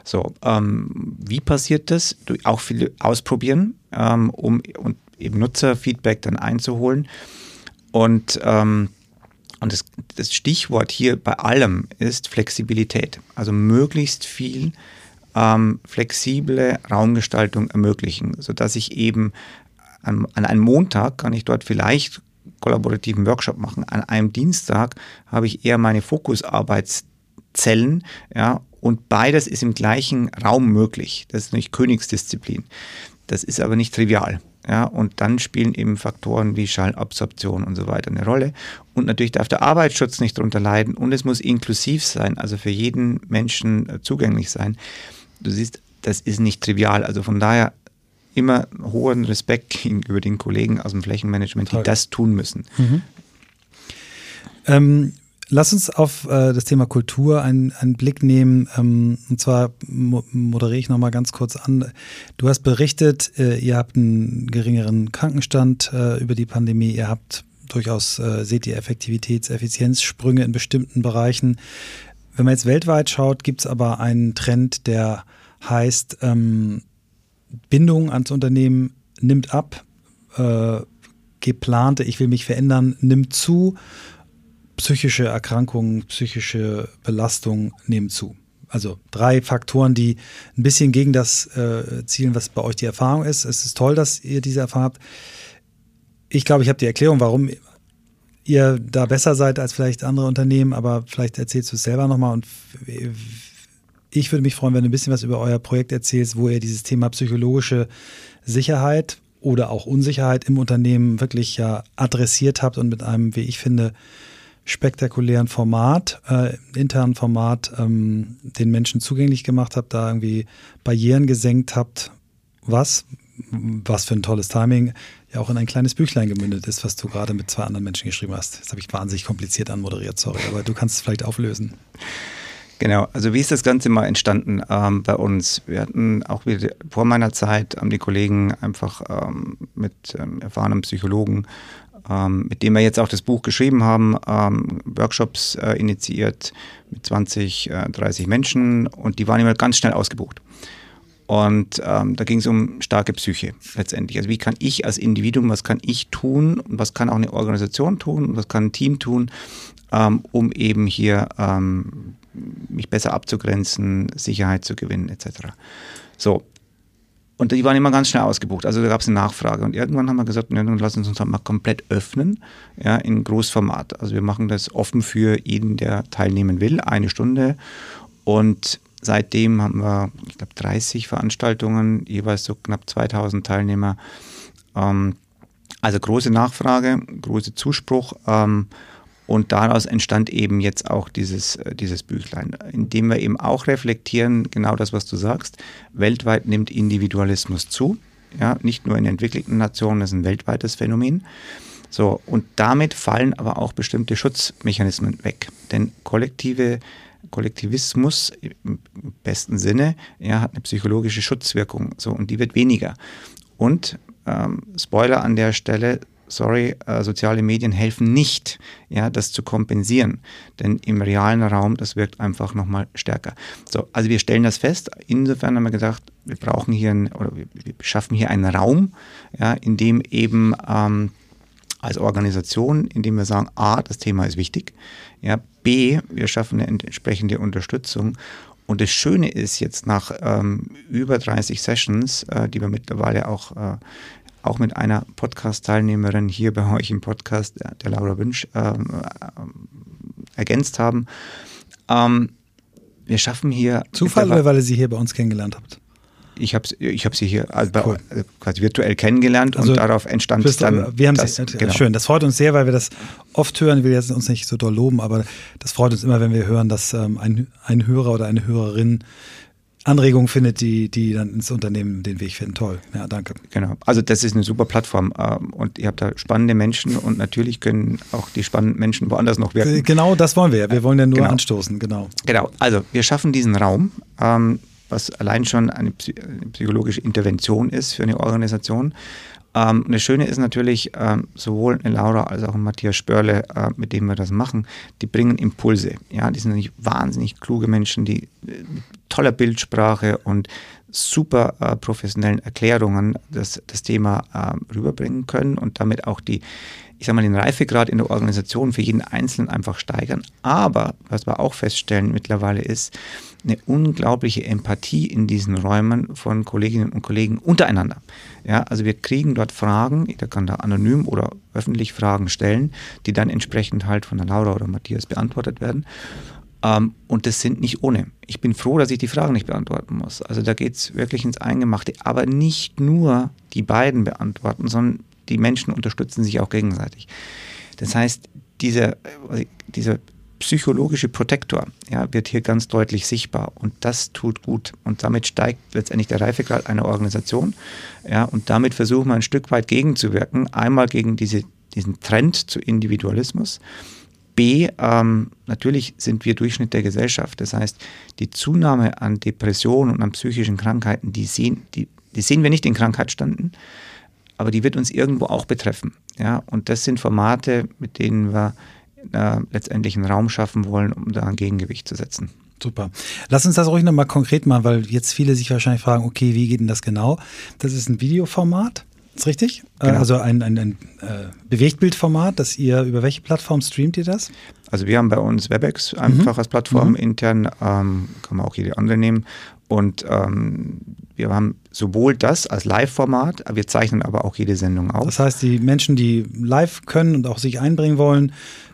So, ähm, wie passiert das? Durch auch viel ausprobieren, ähm, um und eben Nutzerfeedback dann einzuholen. Und, ähm, und das, das Stichwort hier bei allem ist Flexibilität. Also möglichst viel ähm, flexible Raumgestaltung ermöglichen, sodass ich eben an, an einem Montag kann ich dort vielleicht kollaborativen Workshop machen. An einem Dienstag habe ich eher meine Fokusarbeitszellen, ja, und beides ist im gleichen Raum möglich. Das ist nicht Königsdisziplin. Das ist aber nicht trivial. Ja, und dann spielen eben Faktoren wie Schallabsorption und so weiter eine Rolle. Und natürlich darf der Arbeitsschutz nicht darunter leiden und es muss inklusiv sein, also für jeden Menschen äh, zugänglich sein. Du siehst, das ist nicht trivial. Also von daher immer hohen Respekt gegenüber den Kollegen aus dem Flächenmanagement, die das tun müssen. Mhm. Ähm, lass uns auf äh, das Thema Kultur einen, einen Blick nehmen. Ähm, und zwar mo moderiere ich nochmal ganz kurz an. Du hast berichtet, äh, ihr habt einen geringeren Krankenstand äh, über die Pandemie. Ihr habt durchaus, äh, seht ihr Effektivitäts-, Effizienzsprünge in bestimmten Bereichen. Wenn man jetzt weltweit schaut, gibt es aber einen Trend, der heißt, ähm, Bindung ans Unternehmen nimmt ab, äh, geplante, ich will mich verändern, nimmt zu, psychische Erkrankungen, psychische Belastungen nehmen zu. Also drei Faktoren, die ein bisschen gegen das äh, zielen, was bei euch die Erfahrung ist. Es ist toll, dass ihr diese Erfahrung habt. Ich glaube, ich habe die Erklärung, warum ihr da besser seid als vielleicht andere Unternehmen, aber vielleicht erzählst du es selber nochmal und ich würde mich freuen, wenn du ein bisschen was über euer Projekt erzählst, wo ihr dieses Thema psychologische Sicherheit oder auch Unsicherheit im Unternehmen wirklich ja adressiert habt und mit einem, wie ich finde, spektakulären Format, äh, internen Format, ähm, den Menschen zugänglich gemacht habt, da irgendwie Barrieren gesenkt habt. Was, was für ein tolles Timing, ja auch in ein kleines Büchlein gemündet ist, was du gerade mit zwei anderen Menschen geschrieben hast. Das habe ich wahnsinnig kompliziert anmoderiert, sorry, aber du kannst es vielleicht auflösen. Genau, also wie ist das Ganze mal entstanden ähm, bei uns? Wir hatten auch wieder vor meiner Zeit haben die Kollegen einfach ähm, mit ähm, erfahrenen Psychologen, ähm, mit dem wir jetzt auch das Buch geschrieben haben, ähm, Workshops äh, initiiert mit 20, äh, 30 Menschen und die waren immer ganz schnell ausgebucht. Und ähm, da ging es um starke Psyche letztendlich. Also wie kann ich als Individuum, was kann ich tun und was kann auch eine Organisation tun und was kann ein Team tun, ähm, um eben hier ähm, mich besser abzugrenzen, Sicherheit zu gewinnen etc. So. Und die waren immer ganz schnell ausgebucht. Also da gab es eine Nachfrage. Und irgendwann haben wir gesagt, ja, dann lassen uns halt mal komplett öffnen, ja, in Großformat. Also wir machen das offen für jeden, der teilnehmen will, eine Stunde. Und seitdem haben wir, ich glaube, 30 Veranstaltungen, jeweils so knapp 2000 Teilnehmer. Ähm, also große Nachfrage, großer Zuspruch. Ähm, und daraus entstand eben jetzt auch dieses, äh, dieses Büchlein, indem wir eben auch reflektieren, genau das, was du sagst. Weltweit nimmt Individualismus zu. Ja, nicht nur in entwickelten Nationen, das ist ein weltweites Phänomen. So, und damit fallen aber auch bestimmte Schutzmechanismen weg. Denn kollektive Kollektivismus im besten Sinne ja, hat eine psychologische Schutzwirkung. So, und die wird weniger. Und ähm, Spoiler an der Stelle, sorry, äh, soziale Medien helfen nicht, ja, das zu kompensieren. Denn im realen Raum, das wirkt einfach nochmal stärker. So, also wir stellen das fest. Insofern haben wir gesagt, wir brauchen hier ein, oder wir, wir schaffen hier einen Raum, ja, in dem eben ähm, als Organisation, in dem wir sagen, A, das Thema ist wichtig, ja, B, wir schaffen eine entsprechende Unterstützung und das Schöne ist jetzt nach ähm, über 30 Sessions, äh, die wir mittlerweile auch äh, auch mit einer Podcast-Teilnehmerin hier bei euch im Podcast, der Laura Wünsch, ähm, äh, ergänzt haben. Ähm, wir schaffen hier. Zufall oder weil ihr sie hier bei uns kennengelernt habt? Ich habe ich hab sie hier also cool. Äh, quasi virtuell kennengelernt also und darauf entstand dann. Wir haben das, sie, genau. schön. Das freut uns sehr, weil wir das oft hören. Ich will jetzt uns nicht so doll loben, aber das freut uns immer, wenn wir hören, dass ähm, ein, ein Hörer oder eine Hörerin Anregungen findet, die, die dann ins Unternehmen den Weg finden. Toll. Ja, danke. Genau. Also das ist eine super Plattform ähm, und ihr habt da spannende Menschen und natürlich können auch die spannenden Menschen woanders noch wirken. Genau, das wollen wir. Wir wollen ja nur genau. anstoßen, genau. Genau. Also wir schaffen diesen Raum, ähm, was allein schon eine psychologische Intervention ist für eine Organisation. Ähm, das Schöne ist natürlich, ähm, sowohl eine Laura als auch ein Matthias Spörle, äh, mit dem wir das machen, die bringen Impulse. Ja, die sind natürlich wahnsinnig kluge Menschen, die äh, toller Bildsprache und super äh, professionellen Erklärungen das, das Thema äh, rüberbringen können und damit auch die, ich sag mal, den Reifegrad in der Organisation für jeden Einzelnen einfach steigern. Aber was wir auch feststellen mittlerweile ist, eine unglaubliche Empathie in diesen Räumen von Kolleginnen und Kollegen untereinander. Ja, also wir kriegen dort Fragen, jeder kann da anonym oder öffentlich Fragen stellen, die dann entsprechend halt von der Laura oder Matthias beantwortet werden. Ähm, und das sind nicht ohne. Ich bin froh, dass ich die Fragen nicht beantworten muss. Also da geht es wirklich ins Eingemachte. Aber nicht nur die beiden beantworten, sondern die Menschen unterstützen sich auch gegenseitig. Das heißt, dieser, dieser psychologische Protektor ja, wird hier ganz deutlich sichtbar. Und das tut gut. Und damit steigt letztendlich der Reifegrad einer Organisation. Ja, und damit versuchen wir ein Stück weit gegenzuwirken, einmal gegen diese, diesen Trend zu Individualismus, B, ähm, natürlich sind wir Durchschnitt der Gesellschaft, das heißt die Zunahme an Depressionen und an psychischen Krankheiten, die sehen, die, die sehen wir nicht in Krankheitsstanden, aber die wird uns irgendwo auch betreffen. Ja? Und das sind Formate, mit denen wir äh, letztendlich einen Raum schaffen wollen, um da ein Gegengewicht zu setzen. Super. Lass uns das ruhig nochmal konkret machen, weil jetzt viele sich wahrscheinlich fragen, okay, wie geht denn das genau? Das ist ein Videoformat, ist richtig? Äh, genau. Also ein, ein, ein äh, Bewegtbildformat, das ihr, über welche Plattform streamt ihr das? Also wir haben bei uns WebEx einfach mhm. als Plattform mhm. intern, ähm, kann man auch jede andere nehmen. Und ähm, wir haben sowohl das als Live-Format, wir zeichnen aber auch jede Sendung auf. Das heißt, die Menschen, die live können und auch sich einbringen wollen,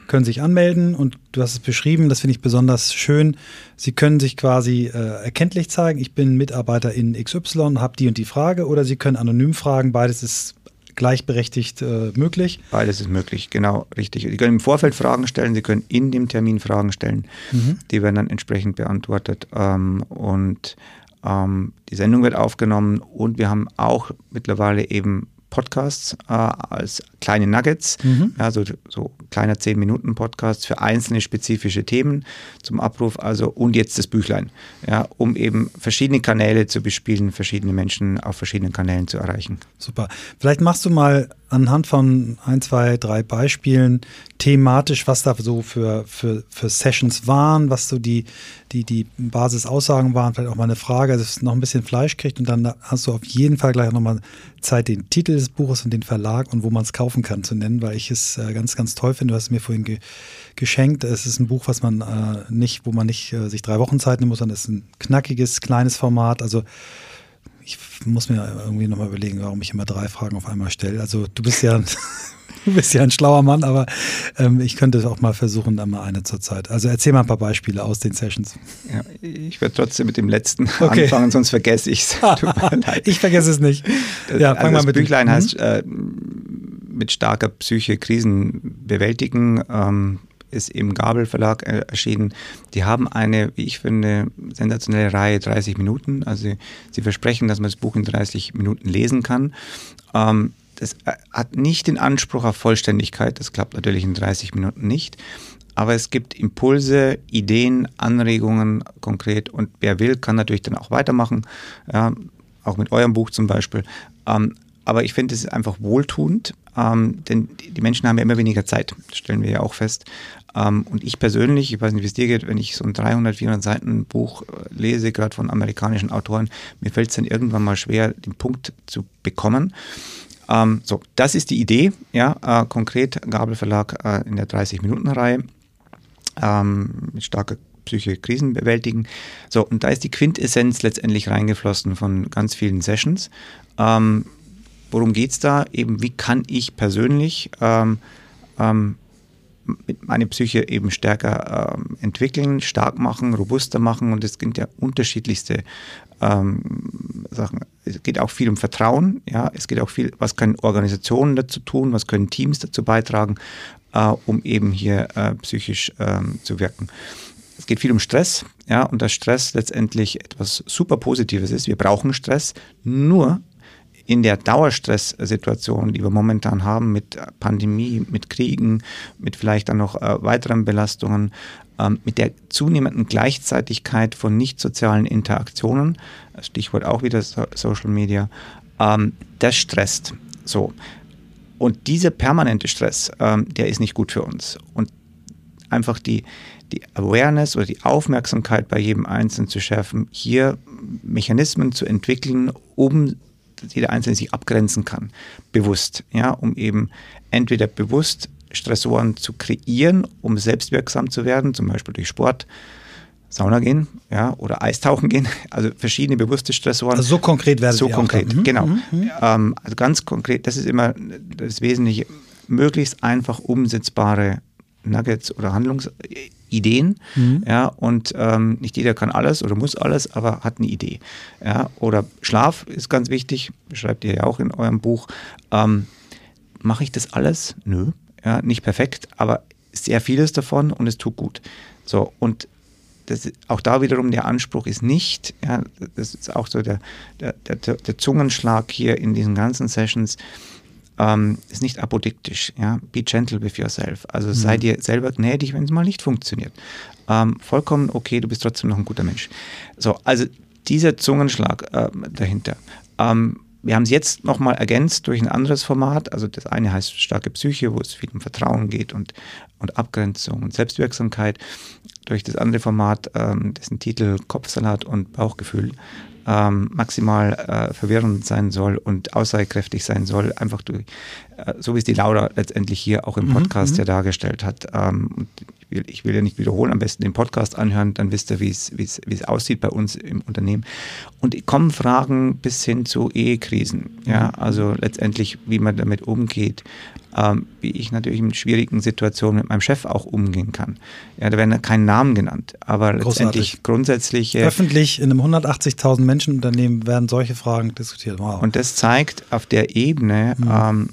können sich anmelden und du hast es beschrieben, das finde ich besonders schön. Sie können sich quasi äh, erkenntlich zeigen, ich bin Mitarbeiter in XY, habe die und die Frage oder Sie können anonym fragen, beides ist gleichberechtigt äh, möglich. Beides ist möglich, genau, richtig. Sie können im Vorfeld Fragen stellen, Sie können in dem Termin Fragen stellen, mhm. die werden dann entsprechend beantwortet ähm, und ähm, die Sendung wird aufgenommen und wir haben auch mittlerweile eben Podcasts äh, als kleine Nuggets, mhm. also so kleiner 10 Minuten Podcast für einzelne spezifische Themen zum Abruf. Also und jetzt das Büchlein, ja, um eben verschiedene Kanäle zu bespielen, verschiedene Menschen auf verschiedenen Kanälen zu erreichen. Super. Vielleicht machst du mal anhand von ein, zwei, drei Beispielen thematisch, was da so für, für, für Sessions waren, was so die, die, die Basisaussagen waren, vielleicht auch mal eine Frage, dass es noch ein bisschen Fleisch kriegt und dann hast du auf jeden Fall gleich nochmal Zeit, den Titel des Buches und den Verlag und wo man es kaufen kann zu nennen, weil ich es äh, ganz, ganz toll finde. Du hast es mir vorhin ge geschenkt. Es ist ein Buch, was man äh, nicht, wo man nicht äh, sich drei Wochen Zeit nehmen muss, sondern es ist ein knackiges, kleines Format. Also ich muss mir irgendwie nochmal überlegen, warum ich immer drei Fragen auf einmal stelle. Also du bist ja, du bist ja ein schlauer Mann, aber ähm, ich könnte auch mal versuchen, dann mal eine zur Zeit. Also erzähl mal ein paar Beispiele aus den Sessions. Ja, ich werde trotzdem mit dem letzten okay. anfangen, sonst vergesse ich es. ich vergesse es nicht. Ja, fang also mal mit Büchlein dem. heißt äh, mit starker Psyche Krisen bewältigen. Ähm, ist im Gabel Verlag äh, erschienen. Die haben eine, wie ich finde, sensationelle Reihe 30 Minuten. Also sie versprechen, dass man das Buch in 30 Minuten lesen kann. Ähm, das äh, hat nicht den Anspruch auf Vollständigkeit, das klappt natürlich in 30 Minuten nicht. Aber es gibt Impulse, Ideen, Anregungen konkret und wer will, kann natürlich dann auch weitermachen, ja, auch mit eurem Buch zum Beispiel. Ähm, aber ich finde, es ist einfach wohltuend, ähm, denn die Menschen haben ja immer weniger Zeit, das stellen wir ja auch fest. Ähm, und ich persönlich, ich weiß nicht, wie es dir geht, wenn ich so ein 300, 400 Seiten Buch äh, lese, gerade von amerikanischen Autoren, mir fällt es dann irgendwann mal schwer, den Punkt zu bekommen. Ähm, so, das ist die Idee, ja, äh, konkret Gabel Verlag äh, in der 30-Minuten-Reihe ähm, mit starker Psyche Krisen bewältigen. So, und da ist die Quintessenz letztendlich reingeflossen von ganz vielen Sessions. Ähm, worum geht es da? Eben, wie kann ich persönlich ähm, ähm, meine Psyche eben stärker ähm, entwickeln, stark machen, robuster machen und es gibt ja unterschiedlichste ähm, Sachen. Es geht auch viel um Vertrauen, ja, es geht auch viel, was können Organisationen dazu tun, was können Teams dazu beitragen, äh, um eben hier äh, psychisch ähm, zu wirken. Es geht viel um Stress, ja, und dass Stress letztendlich etwas super Positives ist. Wir brauchen Stress, nur in der Dauerstresssituation, die wir momentan haben mit Pandemie, mit Kriegen, mit vielleicht dann noch äh, weiteren Belastungen, ähm, mit der zunehmenden Gleichzeitigkeit von nicht sozialen Interaktionen, Stichwort auch wieder so Social Media, ähm, das stresst. So. Und dieser permanente Stress, ähm, der ist nicht gut für uns. Und einfach die, die Awareness oder die Aufmerksamkeit bei jedem Einzelnen zu schärfen, hier Mechanismen zu entwickeln, um jeder Einzelne sich abgrenzen kann, bewusst, ja, um eben entweder bewusst Stressoren zu kreieren, um selbstwirksam zu werden, zum Beispiel durch Sport, Sauna gehen, ja, oder Eistauchen gehen, also verschiedene bewusste Stressoren. Also so konkret werden So konkret, mhm. genau. Mhm. mhm. Ähm, also ganz konkret, das ist immer das Wesentliche, möglichst einfach umsetzbare Nuggets oder Handlungsideen. Mhm. Ja, und ähm, nicht jeder kann alles oder muss alles, aber hat eine Idee. Ja, oder Schlaf ist ganz wichtig, schreibt ihr ja auch in eurem Buch. Ähm, Mache ich das alles? Nö. Ja, nicht perfekt, aber sehr vieles davon und es tut gut. So, und das, auch da wiederum der Anspruch ist nicht, ja, das ist auch so der, der, der, der Zungenschlag hier in diesen ganzen Sessions, ähm, ist nicht apodiktisch. Ja? Be gentle with yourself. Also mhm. sei dir selber gnädig, wenn es mal nicht funktioniert. Ähm, vollkommen okay, du bist trotzdem noch ein guter Mensch. So, also dieser Zungenschlag äh, dahinter. Ähm, wir haben es jetzt nochmal ergänzt durch ein anderes Format. Also das eine heißt starke Psyche, wo es viel um Vertrauen geht und, und Abgrenzung und Selbstwirksamkeit. Durch das andere Format, ähm, dessen Titel Kopfsalat und Bauchgefühl, ähm, maximal äh, verwirrend sein soll und aussagekräftig sein soll, einfach durch, äh, so wie es die Laura letztendlich hier auch im mhm, Podcast mhm, ja dargestellt hat. Ähm, ich, will, ich will ja nicht wiederholen, am besten den Podcast anhören, dann wisst ihr, wie es, wie es, wie es aussieht bei uns im Unternehmen. Und kommen Fragen bis hin zu Ehekrisen, ja, mhm. also letztendlich, wie man damit umgeht, ähm, wie ich natürlich in schwierigen Situationen mit meinem Chef auch umgehen kann. Ja, da werden keine Namen genannt, aber Großartig. letztendlich grundsätzlich. Äh, Öffentlich in einem 180.000 Menschen Unternehmen werden solche Fragen diskutiert. Wow. Und das zeigt auf der Ebene, mhm. ähm,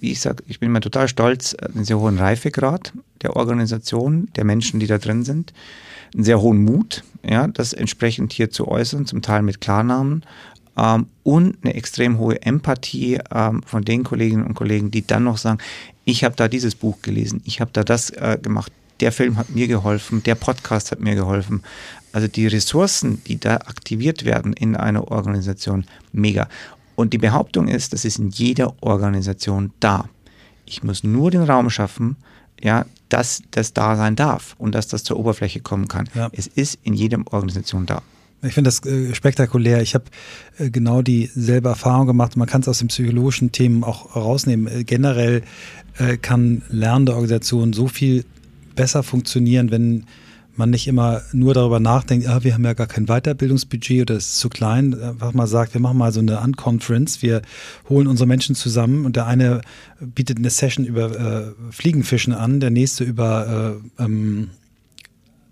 wie ich sage, ich bin immer total stolz, einen sehr hohen Reifegrad der Organisation, der Menschen, die da drin sind, einen sehr hohen Mut, ja, das entsprechend hier zu äußern, zum Teil mit Klarnamen, ähm, und eine extrem hohe Empathie ähm, von den Kolleginnen und Kollegen, die dann noch sagen, ich habe da dieses Buch gelesen, ich habe da das äh, gemacht, der Film hat mir geholfen, der Podcast hat mir geholfen. Also die Ressourcen, die da aktiviert werden in einer Organisation, mega. Und die Behauptung ist, das ist in jeder Organisation da. Ich muss nur den Raum schaffen, ja, dass das da sein darf und dass das zur Oberfläche kommen kann. Ja. Es ist in jeder Organisation da. Ich finde das äh, spektakulär. Ich habe äh, genau dieselbe Erfahrung gemacht. Man kann es aus den psychologischen Themen auch rausnehmen. Äh, generell äh, kann lernende Organisationen so viel besser funktionieren, wenn man nicht immer nur darüber nachdenkt, ah, wir haben ja gar kein Weiterbildungsbudget oder es ist zu klein, einfach mal sagt, wir machen mal so eine Unconference, wir holen unsere Menschen zusammen und der eine bietet eine Session über äh, Fliegenfischen an, der nächste über äh, ähm,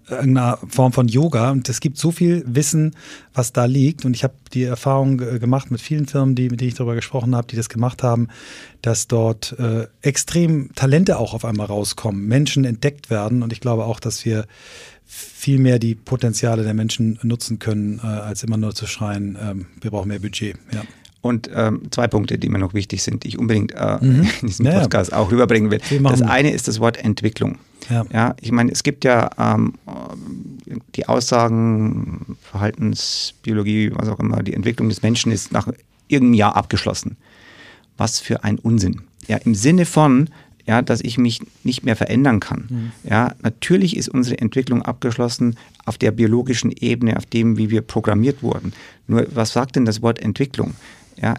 irgendeiner Form von Yoga und es gibt so viel Wissen, was da liegt und ich habe die Erfahrung äh, gemacht mit vielen Firmen, die, mit denen ich darüber gesprochen habe, die das gemacht haben, dass dort äh, extrem Talente auch auf einmal rauskommen, Menschen entdeckt werden und ich glaube auch, dass wir viel mehr die Potenziale der Menschen nutzen können, äh, als immer nur zu schreien, ähm, wir brauchen mehr Budget. Ja. Und ähm, zwei Punkte, die mir noch wichtig sind, die ich unbedingt äh, mhm. in diesem Podcast ja, auch rüberbringen will. Das eine ist das Wort Entwicklung. Ja, ja ich meine, es gibt ja ähm, die Aussagen, Verhaltensbiologie, was auch immer, die Entwicklung des Menschen ist nach irgendeinem Jahr abgeschlossen. Was für ein Unsinn. Ja, im Sinne von, ja, dass ich mich nicht mehr verändern kann. Mhm. Ja, natürlich ist unsere Entwicklung abgeschlossen auf der biologischen Ebene, auf dem, wie wir programmiert wurden. Nur was sagt denn das Wort Entwicklung? Ja,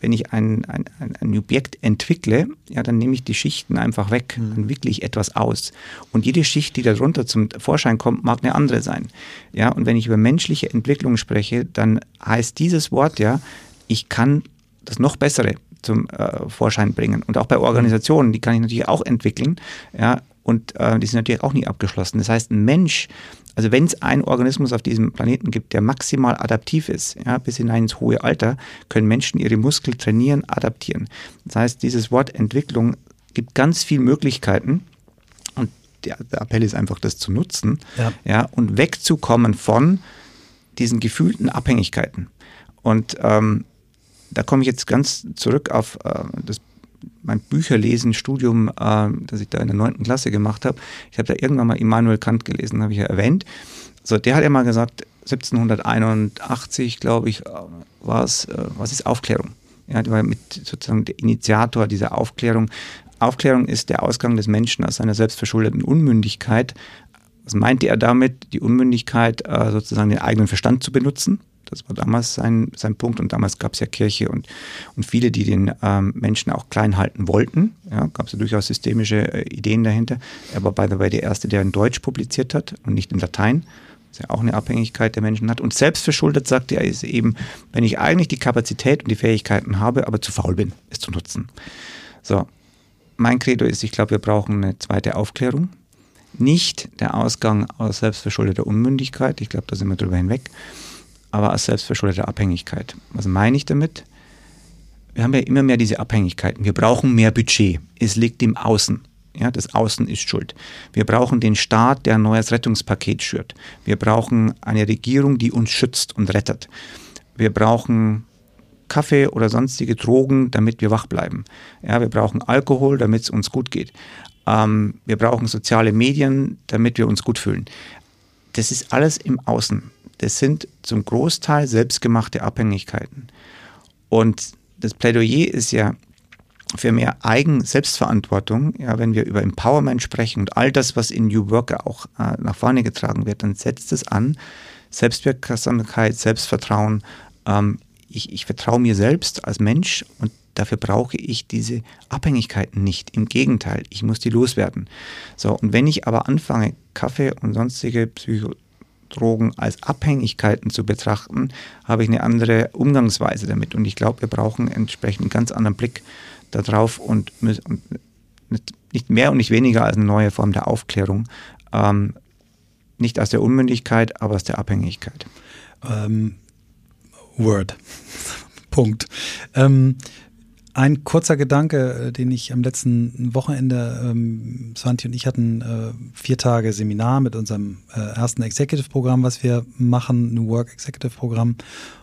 wenn ich ein, ein, ein Objekt entwickle, ja, dann nehme ich die Schichten einfach weg, mhm. dann wickle ich etwas aus. Und jede Schicht, die darunter zum Vorschein kommt, mag eine andere sein. Ja, und wenn ich über menschliche Entwicklung spreche, dann heißt dieses Wort ja, ich kann das noch Bessere zum äh, Vorschein bringen. Und auch bei Organisationen, die kann ich natürlich auch entwickeln. Ja, und äh, die sind natürlich auch nie abgeschlossen. Das heißt, ein Mensch also wenn es einen Organismus auf diesem Planeten gibt, der maximal adaptiv ist, ja, bis hinein ins hohe Alter, können Menschen ihre Muskeln trainieren, adaptieren. Das heißt, dieses Wort Entwicklung gibt ganz viele Möglichkeiten und der, der Appell ist einfach, das zu nutzen ja. Ja, und wegzukommen von diesen gefühlten Abhängigkeiten. Und ähm, da komme ich jetzt ganz zurück auf äh, das mein Bücherlesen, Studium, äh, das ich da in der neunten Klasse gemacht habe. Ich habe da irgendwann mal Immanuel Kant gelesen, habe ich ja erwähnt. So, der hat ja mal gesagt, 1781, glaube ich, äh, war es, äh, was ist Aufklärung? Ja, der war mit sozusagen der Initiator dieser Aufklärung. Aufklärung ist der Ausgang des Menschen aus seiner selbstverschuldeten Unmündigkeit. Was meinte er damit? Die Unmündigkeit, äh, sozusagen den eigenen Verstand zu benutzen, das war damals sein, sein Punkt und damals gab es ja Kirche und, und viele, die den ähm, Menschen auch klein halten wollten. Ja, gab es ja durchaus systemische äh, Ideen dahinter. Er war by the way der Erste, der in Deutsch publiziert hat und nicht in Latein, ja auch eine Abhängigkeit der Menschen hat. Und selbstverschuldet, sagte er, ist eben, wenn ich eigentlich die Kapazität und die Fähigkeiten habe, aber zu faul bin, es zu nutzen. So, mein Credo ist, ich glaube, wir brauchen eine zweite Aufklärung. Nicht der Ausgang aus selbstverschuldeter Unmündigkeit, ich glaube, da sind wir drüber hinweg, aber als selbstverschuldete Abhängigkeit. Was meine ich damit? Wir haben ja immer mehr diese Abhängigkeiten. Wir brauchen mehr Budget. Es liegt im Außen. Ja, das Außen ist schuld. Wir brauchen den Staat, der ein neues Rettungspaket schürt. Wir brauchen eine Regierung, die uns schützt und rettet. Wir brauchen Kaffee oder sonstige Drogen, damit wir wach bleiben. Ja, wir brauchen Alkohol, damit es uns gut geht. Ähm, wir brauchen soziale Medien, damit wir uns gut fühlen. Das ist alles im Außen das sind zum Großteil selbstgemachte Abhängigkeiten. Und das Plädoyer ist ja für mehr Eigen-Selbstverantwortung, ja, wenn wir über Empowerment sprechen und all das, was in New Work auch äh, nach vorne getragen wird, dann setzt es an, Selbstwirksamkeit, Selbstvertrauen. Ähm, ich, ich vertraue mir selbst als Mensch und dafür brauche ich diese Abhängigkeiten nicht. Im Gegenteil, ich muss die loswerden. So, und wenn ich aber anfange, Kaffee und sonstige Psycho Drogen als Abhängigkeiten zu betrachten, habe ich eine andere Umgangsweise damit. Und ich glaube, wir brauchen entsprechend einen ganz anderen Blick darauf und, und nicht mehr und nicht weniger als eine neue Form der Aufklärung. Ähm, nicht aus der Unmündigkeit, aber aus der Abhängigkeit. Ähm, Word. Punkt. Ähm, ein kurzer Gedanke, äh, den ich am letzten Wochenende, ähm, Svanti und ich hatten äh, vier Tage Seminar mit unserem äh, ersten Executive-Programm, was wir machen, New Work Executive-Programm.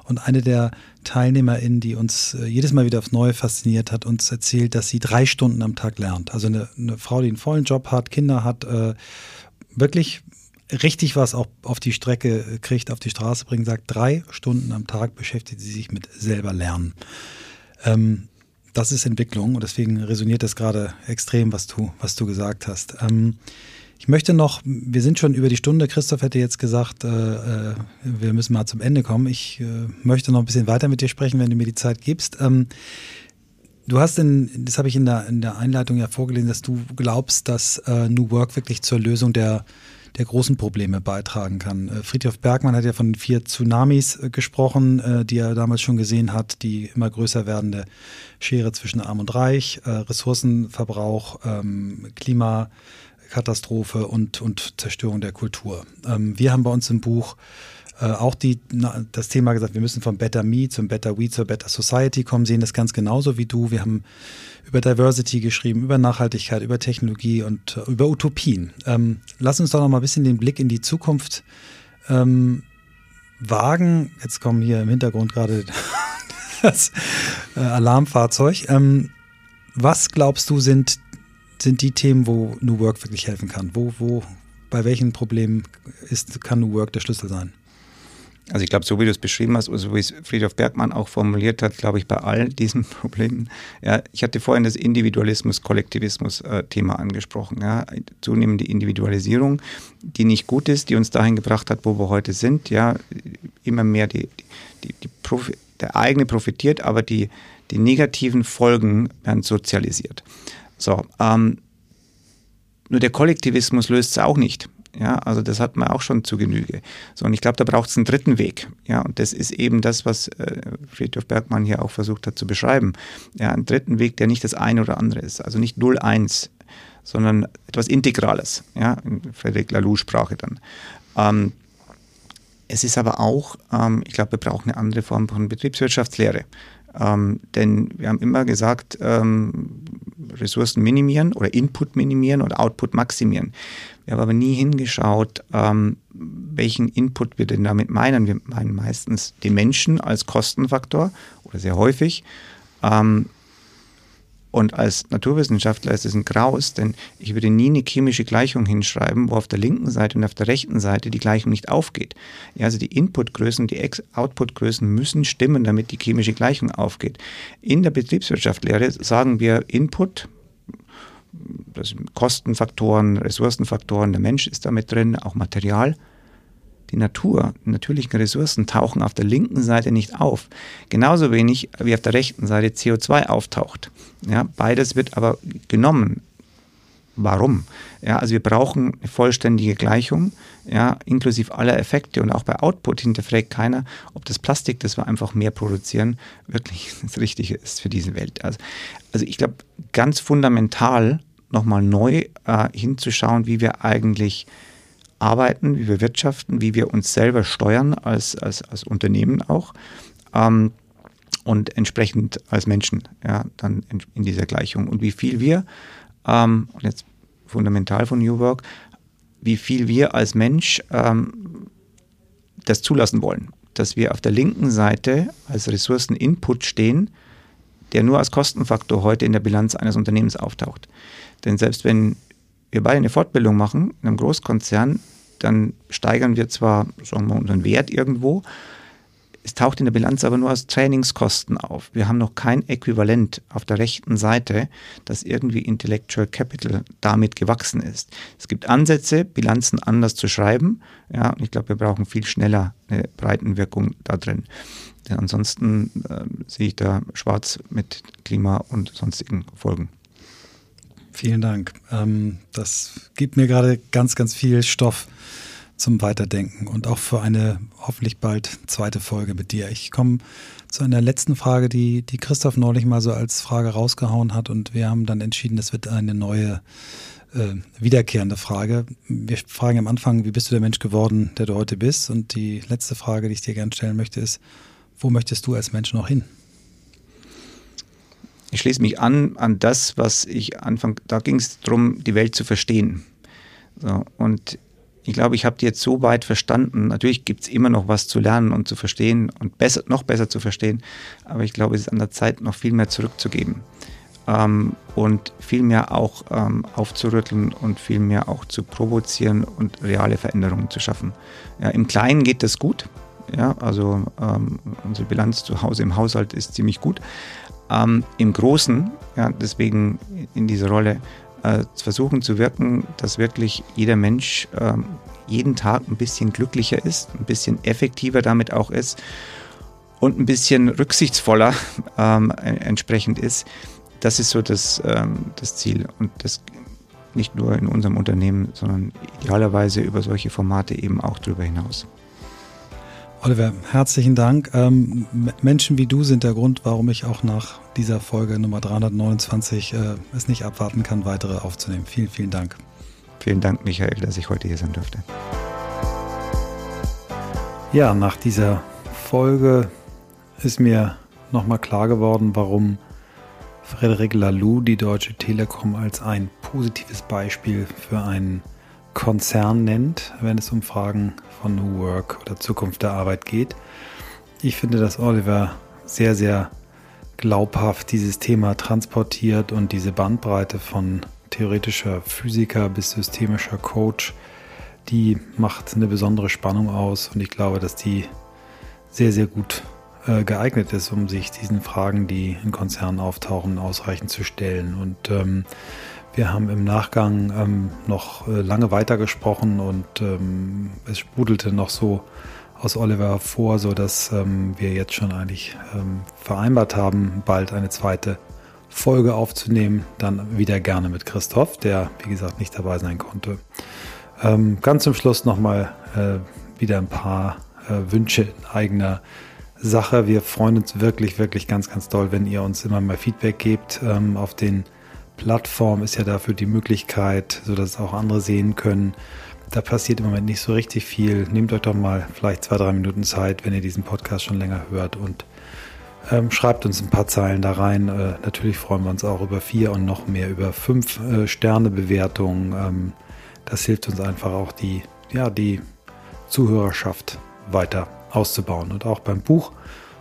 Und eine der TeilnehmerInnen, die uns äh, jedes Mal wieder aufs Neue fasziniert hat, uns erzählt, dass sie drei Stunden am Tag lernt. Also eine, eine Frau, die einen vollen Job hat, Kinder hat, äh, wirklich richtig was auch auf die Strecke kriegt, auf die Straße bringt, sagt, drei Stunden am Tag beschäftigt sie sich mit selber lernen. Ähm, das ist Entwicklung und deswegen resoniert das gerade extrem, was du, was du gesagt hast. Ähm, ich möchte noch, wir sind schon über die Stunde, Christoph hätte jetzt gesagt, äh, äh, wir müssen mal zum Ende kommen. Ich äh, möchte noch ein bisschen weiter mit dir sprechen, wenn du mir die Zeit gibst. Ähm, du hast in, das habe ich in der, in der Einleitung ja vorgelesen, dass du glaubst, dass äh, New Work wirklich zur Lösung der der großen Probleme beitragen kann. Äh, Friedhof Bergmann hat ja von vier Tsunamis äh, gesprochen, äh, die er damals schon gesehen hat, die immer größer werdende Schere zwischen Arm und Reich, Ressourcenverbrauch, ähm, Klimakatastrophe und, und Zerstörung der Kultur. Ähm, wir haben bei uns im Buch auch die, das Thema gesagt, wir müssen vom Better Me zum Better We zur Better Society kommen, sehen das ganz genauso wie du. Wir haben über Diversity geschrieben, über Nachhaltigkeit, über Technologie und äh, über Utopien. Ähm, lass uns doch noch mal ein bisschen den Blick in die Zukunft ähm, wagen. Jetzt kommen hier im Hintergrund gerade das äh, Alarmfahrzeug. Ähm, was glaubst du sind, sind die Themen, wo New Work wirklich helfen kann? Wo, wo, bei welchen Problemen ist, kann New Work der Schlüssel sein? Also ich glaube, so wie du es beschrieben hast, also wie es Friedhof Bergmann auch formuliert hat, glaube ich, bei all diesen Problemen. Ja, ich hatte vorhin das Individualismus-Kollektivismus-Thema angesprochen. Ja, zunehmende Individualisierung, die nicht gut ist, die uns dahin gebracht hat, wo wir heute sind. Ja, immer mehr die, die, die Profi der eigene profitiert, aber die, die negativen Folgen werden sozialisiert. So, ähm, nur der Kollektivismus löst es auch nicht. Ja, also das hat man auch schon zu Genüge. So, und ich glaube, da braucht es einen dritten Weg. Ja, und das ist eben das, was äh, Friedhof Bergmann hier auch versucht hat zu beschreiben. Ja, einen dritten Weg, der nicht das eine oder andere ist. Also nicht 0-1, sondern etwas Integrales. Ja, in Frederic Laloux-Sprache dann. Ähm, es ist aber auch, ähm, ich glaube, wir brauchen eine andere Form von Betriebswirtschaftslehre. Ähm, denn wir haben immer gesagt, ähm, Ressourcen minimieren oder Input minimieren oder Output maximieren. Wir haben aber nie hingeschaut, ähm, welchen Input wir denn damit meinen. Wir meinen meistens den Menschen als Kostenfaktor oder sehr häufig. Ähm, und als Naturwissenschaftler ist es ein Graus, denn ich würde nie eine chemische Gleichung hinschreiben, wo auf der linken Seite und auf der rechten Seite die Gleichung nicht aufgeht. Ja, also die Inputgrößen, die Outputgrößen müssen stimmen, damit die chemische Gleichung aufgeht. In der Betriebswirtschaftslehre sagen wir Input, das sind Kostenfaktoren, Ressourcenfaktoren, der Mensch ist damit drin, auch Material. Die Natur, die natürlichen Ressourcen tauchen auf der linken Seite nicht auf. Genauso wenig wie auf der rechten Seite CO2 auftaucht. Ja, beides wird aber genommen. Warum? Ja, also wir brauchen eine vollständige Gleichung, ja, inklusive aller Effekte. Und auch bei Output hinterfragt keiner, ob das Plastik, das wir einfach mehr produzieren, wirklich das Richtige ist für diese Welt. Also, also ich glaube, ganz fundamental nochmal neu äh, hinzuschauen, wie wir eigentlich arbeiten, wie wir wirtschaften, wie wir uns selber steuern als, als, als Unternehmen auch ähm, und entsprechend als Menschen ja, dann in, in, dieser Gleichung und wie viel wir, ähm, und jetzt fundamental von New Work, wie viel wir als Mensch ähm, das zulassen wollen, dass wir auf der linken Seite als Ressourceninput stehen, der nur als Kostenfaktor heute in der Bilanz eines Unternehmens auftaucht. Denn selbst wenn wir beide eine Fortbildung machen in einem Großkonzern, dann steigern wir zwar sagen wir, unseren Wert irgendwo, es taucht in der Bilanz aber nur als Trainingskosten auf. Wir haben noch kein Äquivalent auf der rechten Seite, dass irgendwie Intellectual Capital damit gewachsen ist. Es gibt Ansätze, Bilanzen anders zu schreiben. Ja, und ich glaube, wir brauchen viel schneller eine Breitenwirkung da drin. Denn ansonsten äh, sehe ich da schwarz mit Klima und sonstigen Folgen. Vielen Dank. Ähm, das gibt mir gerade ganz, ganz viel Stoff zum Weiterdenken und auch für eine hoffentlich bald zweite Folge mit dir. Ich komme zu einer letzten Frage, die, die Christoph neulich mal so als Frage rausgehauen hat und wir haben dann entschieden, das wird eine neue äh, wiederkehrende Frage. Wir fragen am Anfang, wie bist du der Mensch geworden, der du heute bist? Und die letzte Frage, die ich dir gerne stellen möchte, ist, wo möchtest du als Mensch noch hin? Ich schließe mich an an das, was ich anfang, da ging es darum, die Welt zu verstehen. So, und ich glaube, ich habe die jetzt so weit verstanden. Natürlich gibt es immer noch was zu lernen und zu verstehen und besser, noch besser zu verstehen. Aber ich glaube, es ist an der Zeit, noch viel mehr zurückzugeben. Ähm, und viel mehr auch ähm, aufzurütteln und viel mehr auch zu provozieren und reale Veränderungen zu schaffen. Ja, Im Kleinen geht das gut. Ja, also ähm, unsere Bilanz zu Hause im Haushalt ist ziemlich gut. Ähm, Im Großen, ja, deswegen in dieser Rolle, äh, versuchen zu wirken, dass wirklich jeder Mensch äh, jeden Tag ein bisschen glücklicher ist, ein bisschen effektiver damit auch ist und ein bisschen rücksichtsvoller ähm, entsprechend ist. Das ist so das, ähm, das Ziel und das nicht nur in unserem Unternehmen, sondern idealerweise über solche Formate eben auch darüber hinaus. Oliver, herzlichen Dank. Ähm, Menschen wie du sind der Grund, warum ich auch nach dieser Folge Nummer 329 äh, es nicht abwarten kann, weitere aufzunehmen. Vielen, vielen Dank. Vielen Dank, Michael, dass ich heute hier sein durfte. Ja, nach dieser Folge ist mir nochmal klar geworden, warum Frederik Laloux die Deutsche Telekom als ein positives Beispiel für einen Konzern nennt, wenn es um Fragen von New Work oder Zukunft der Arbeit geht. Ich finde, dass Oliver sehr, sehr glaubhaft dieses Thema transportiert und diese Bandbreite von theoretischer Physiker bis systemischer Coach, die macht eine besondere Spannung aus und ich glaube, dass die sehr, sehr gut äh, geeignet ist, um sich diesen Fragen, die in Konzernen auftauchen, ausreichend zu stellen. Und ähm, wir haben im Nachgang ähm, noch äh, lange weitergesprochen und ähm, es sprudelte noch so aus Oliver hervor, sodass ähm, wir jetzt schon eigentlich ähm, vereinbart haben, bald eine zweite Folge aufzunehmen. Dann wieder gerne mit Christoph, der wie gesagt nicht dabei sein konnte. Ähm, ganz zum Schluss nochmal äh, wieder ein paar äh, Wünsche in eigener Sache. Wir freuen uns wirklich, wirklich ganz, ganz doll, wenn ihr uns immer mal Feedback gebt ähm, auf den Plattform ist ja dafür die Möglichkeit, sodass auch andere sehen können. Da passiert im Moment nicht so richtig viel. Nehmt euch doch mal vielleicht zwei, drei Minuten Zeit, wenn ihr diesen Podcast schon länger hört und ähm, schreibt uns ein paar Zeilen da rein. Äh, natürlich freuen wir uns auch über vier und noch mehr über fünf äh, Sterne Bewertungen. Ähm, das hilft uns einfach auch die, ja, die Zuhörerschaft weiter auszubauen. Und auch beim Buch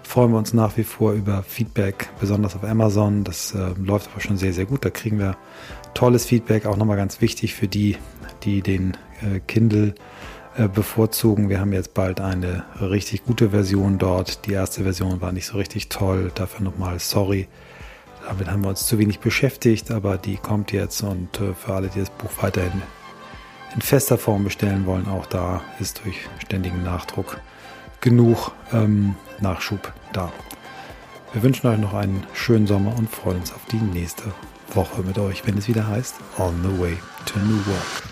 freuen wir uns nach wie vor über Feedback, besonders auf Amazon. Das äh, läuft aber schon sehr, sehr gut. Da kriegen wir tolles Feedback, auch nochmal ganz wichtig für die, die den äh, Kindle äh, bevorzugen. Wir haben jetzt bald eine richtig gute Version dort. Die erste Version war nicht so richtig toll. Dafür nochmal sorry. Damit haben wir uns zu wenig beschäftigt, aber die kommt jetzt und äh, für alle, die das Buch weiterhin in fester Form bestellen wollen, auch da ist durch ständigen Nachdruck genug ähm, Nachschub da. Wir wünschen euch noch einen schönen Sommer und freuen uns auf die nächste Woche mit euch, wenn es wieder heißt On the Way to New Work.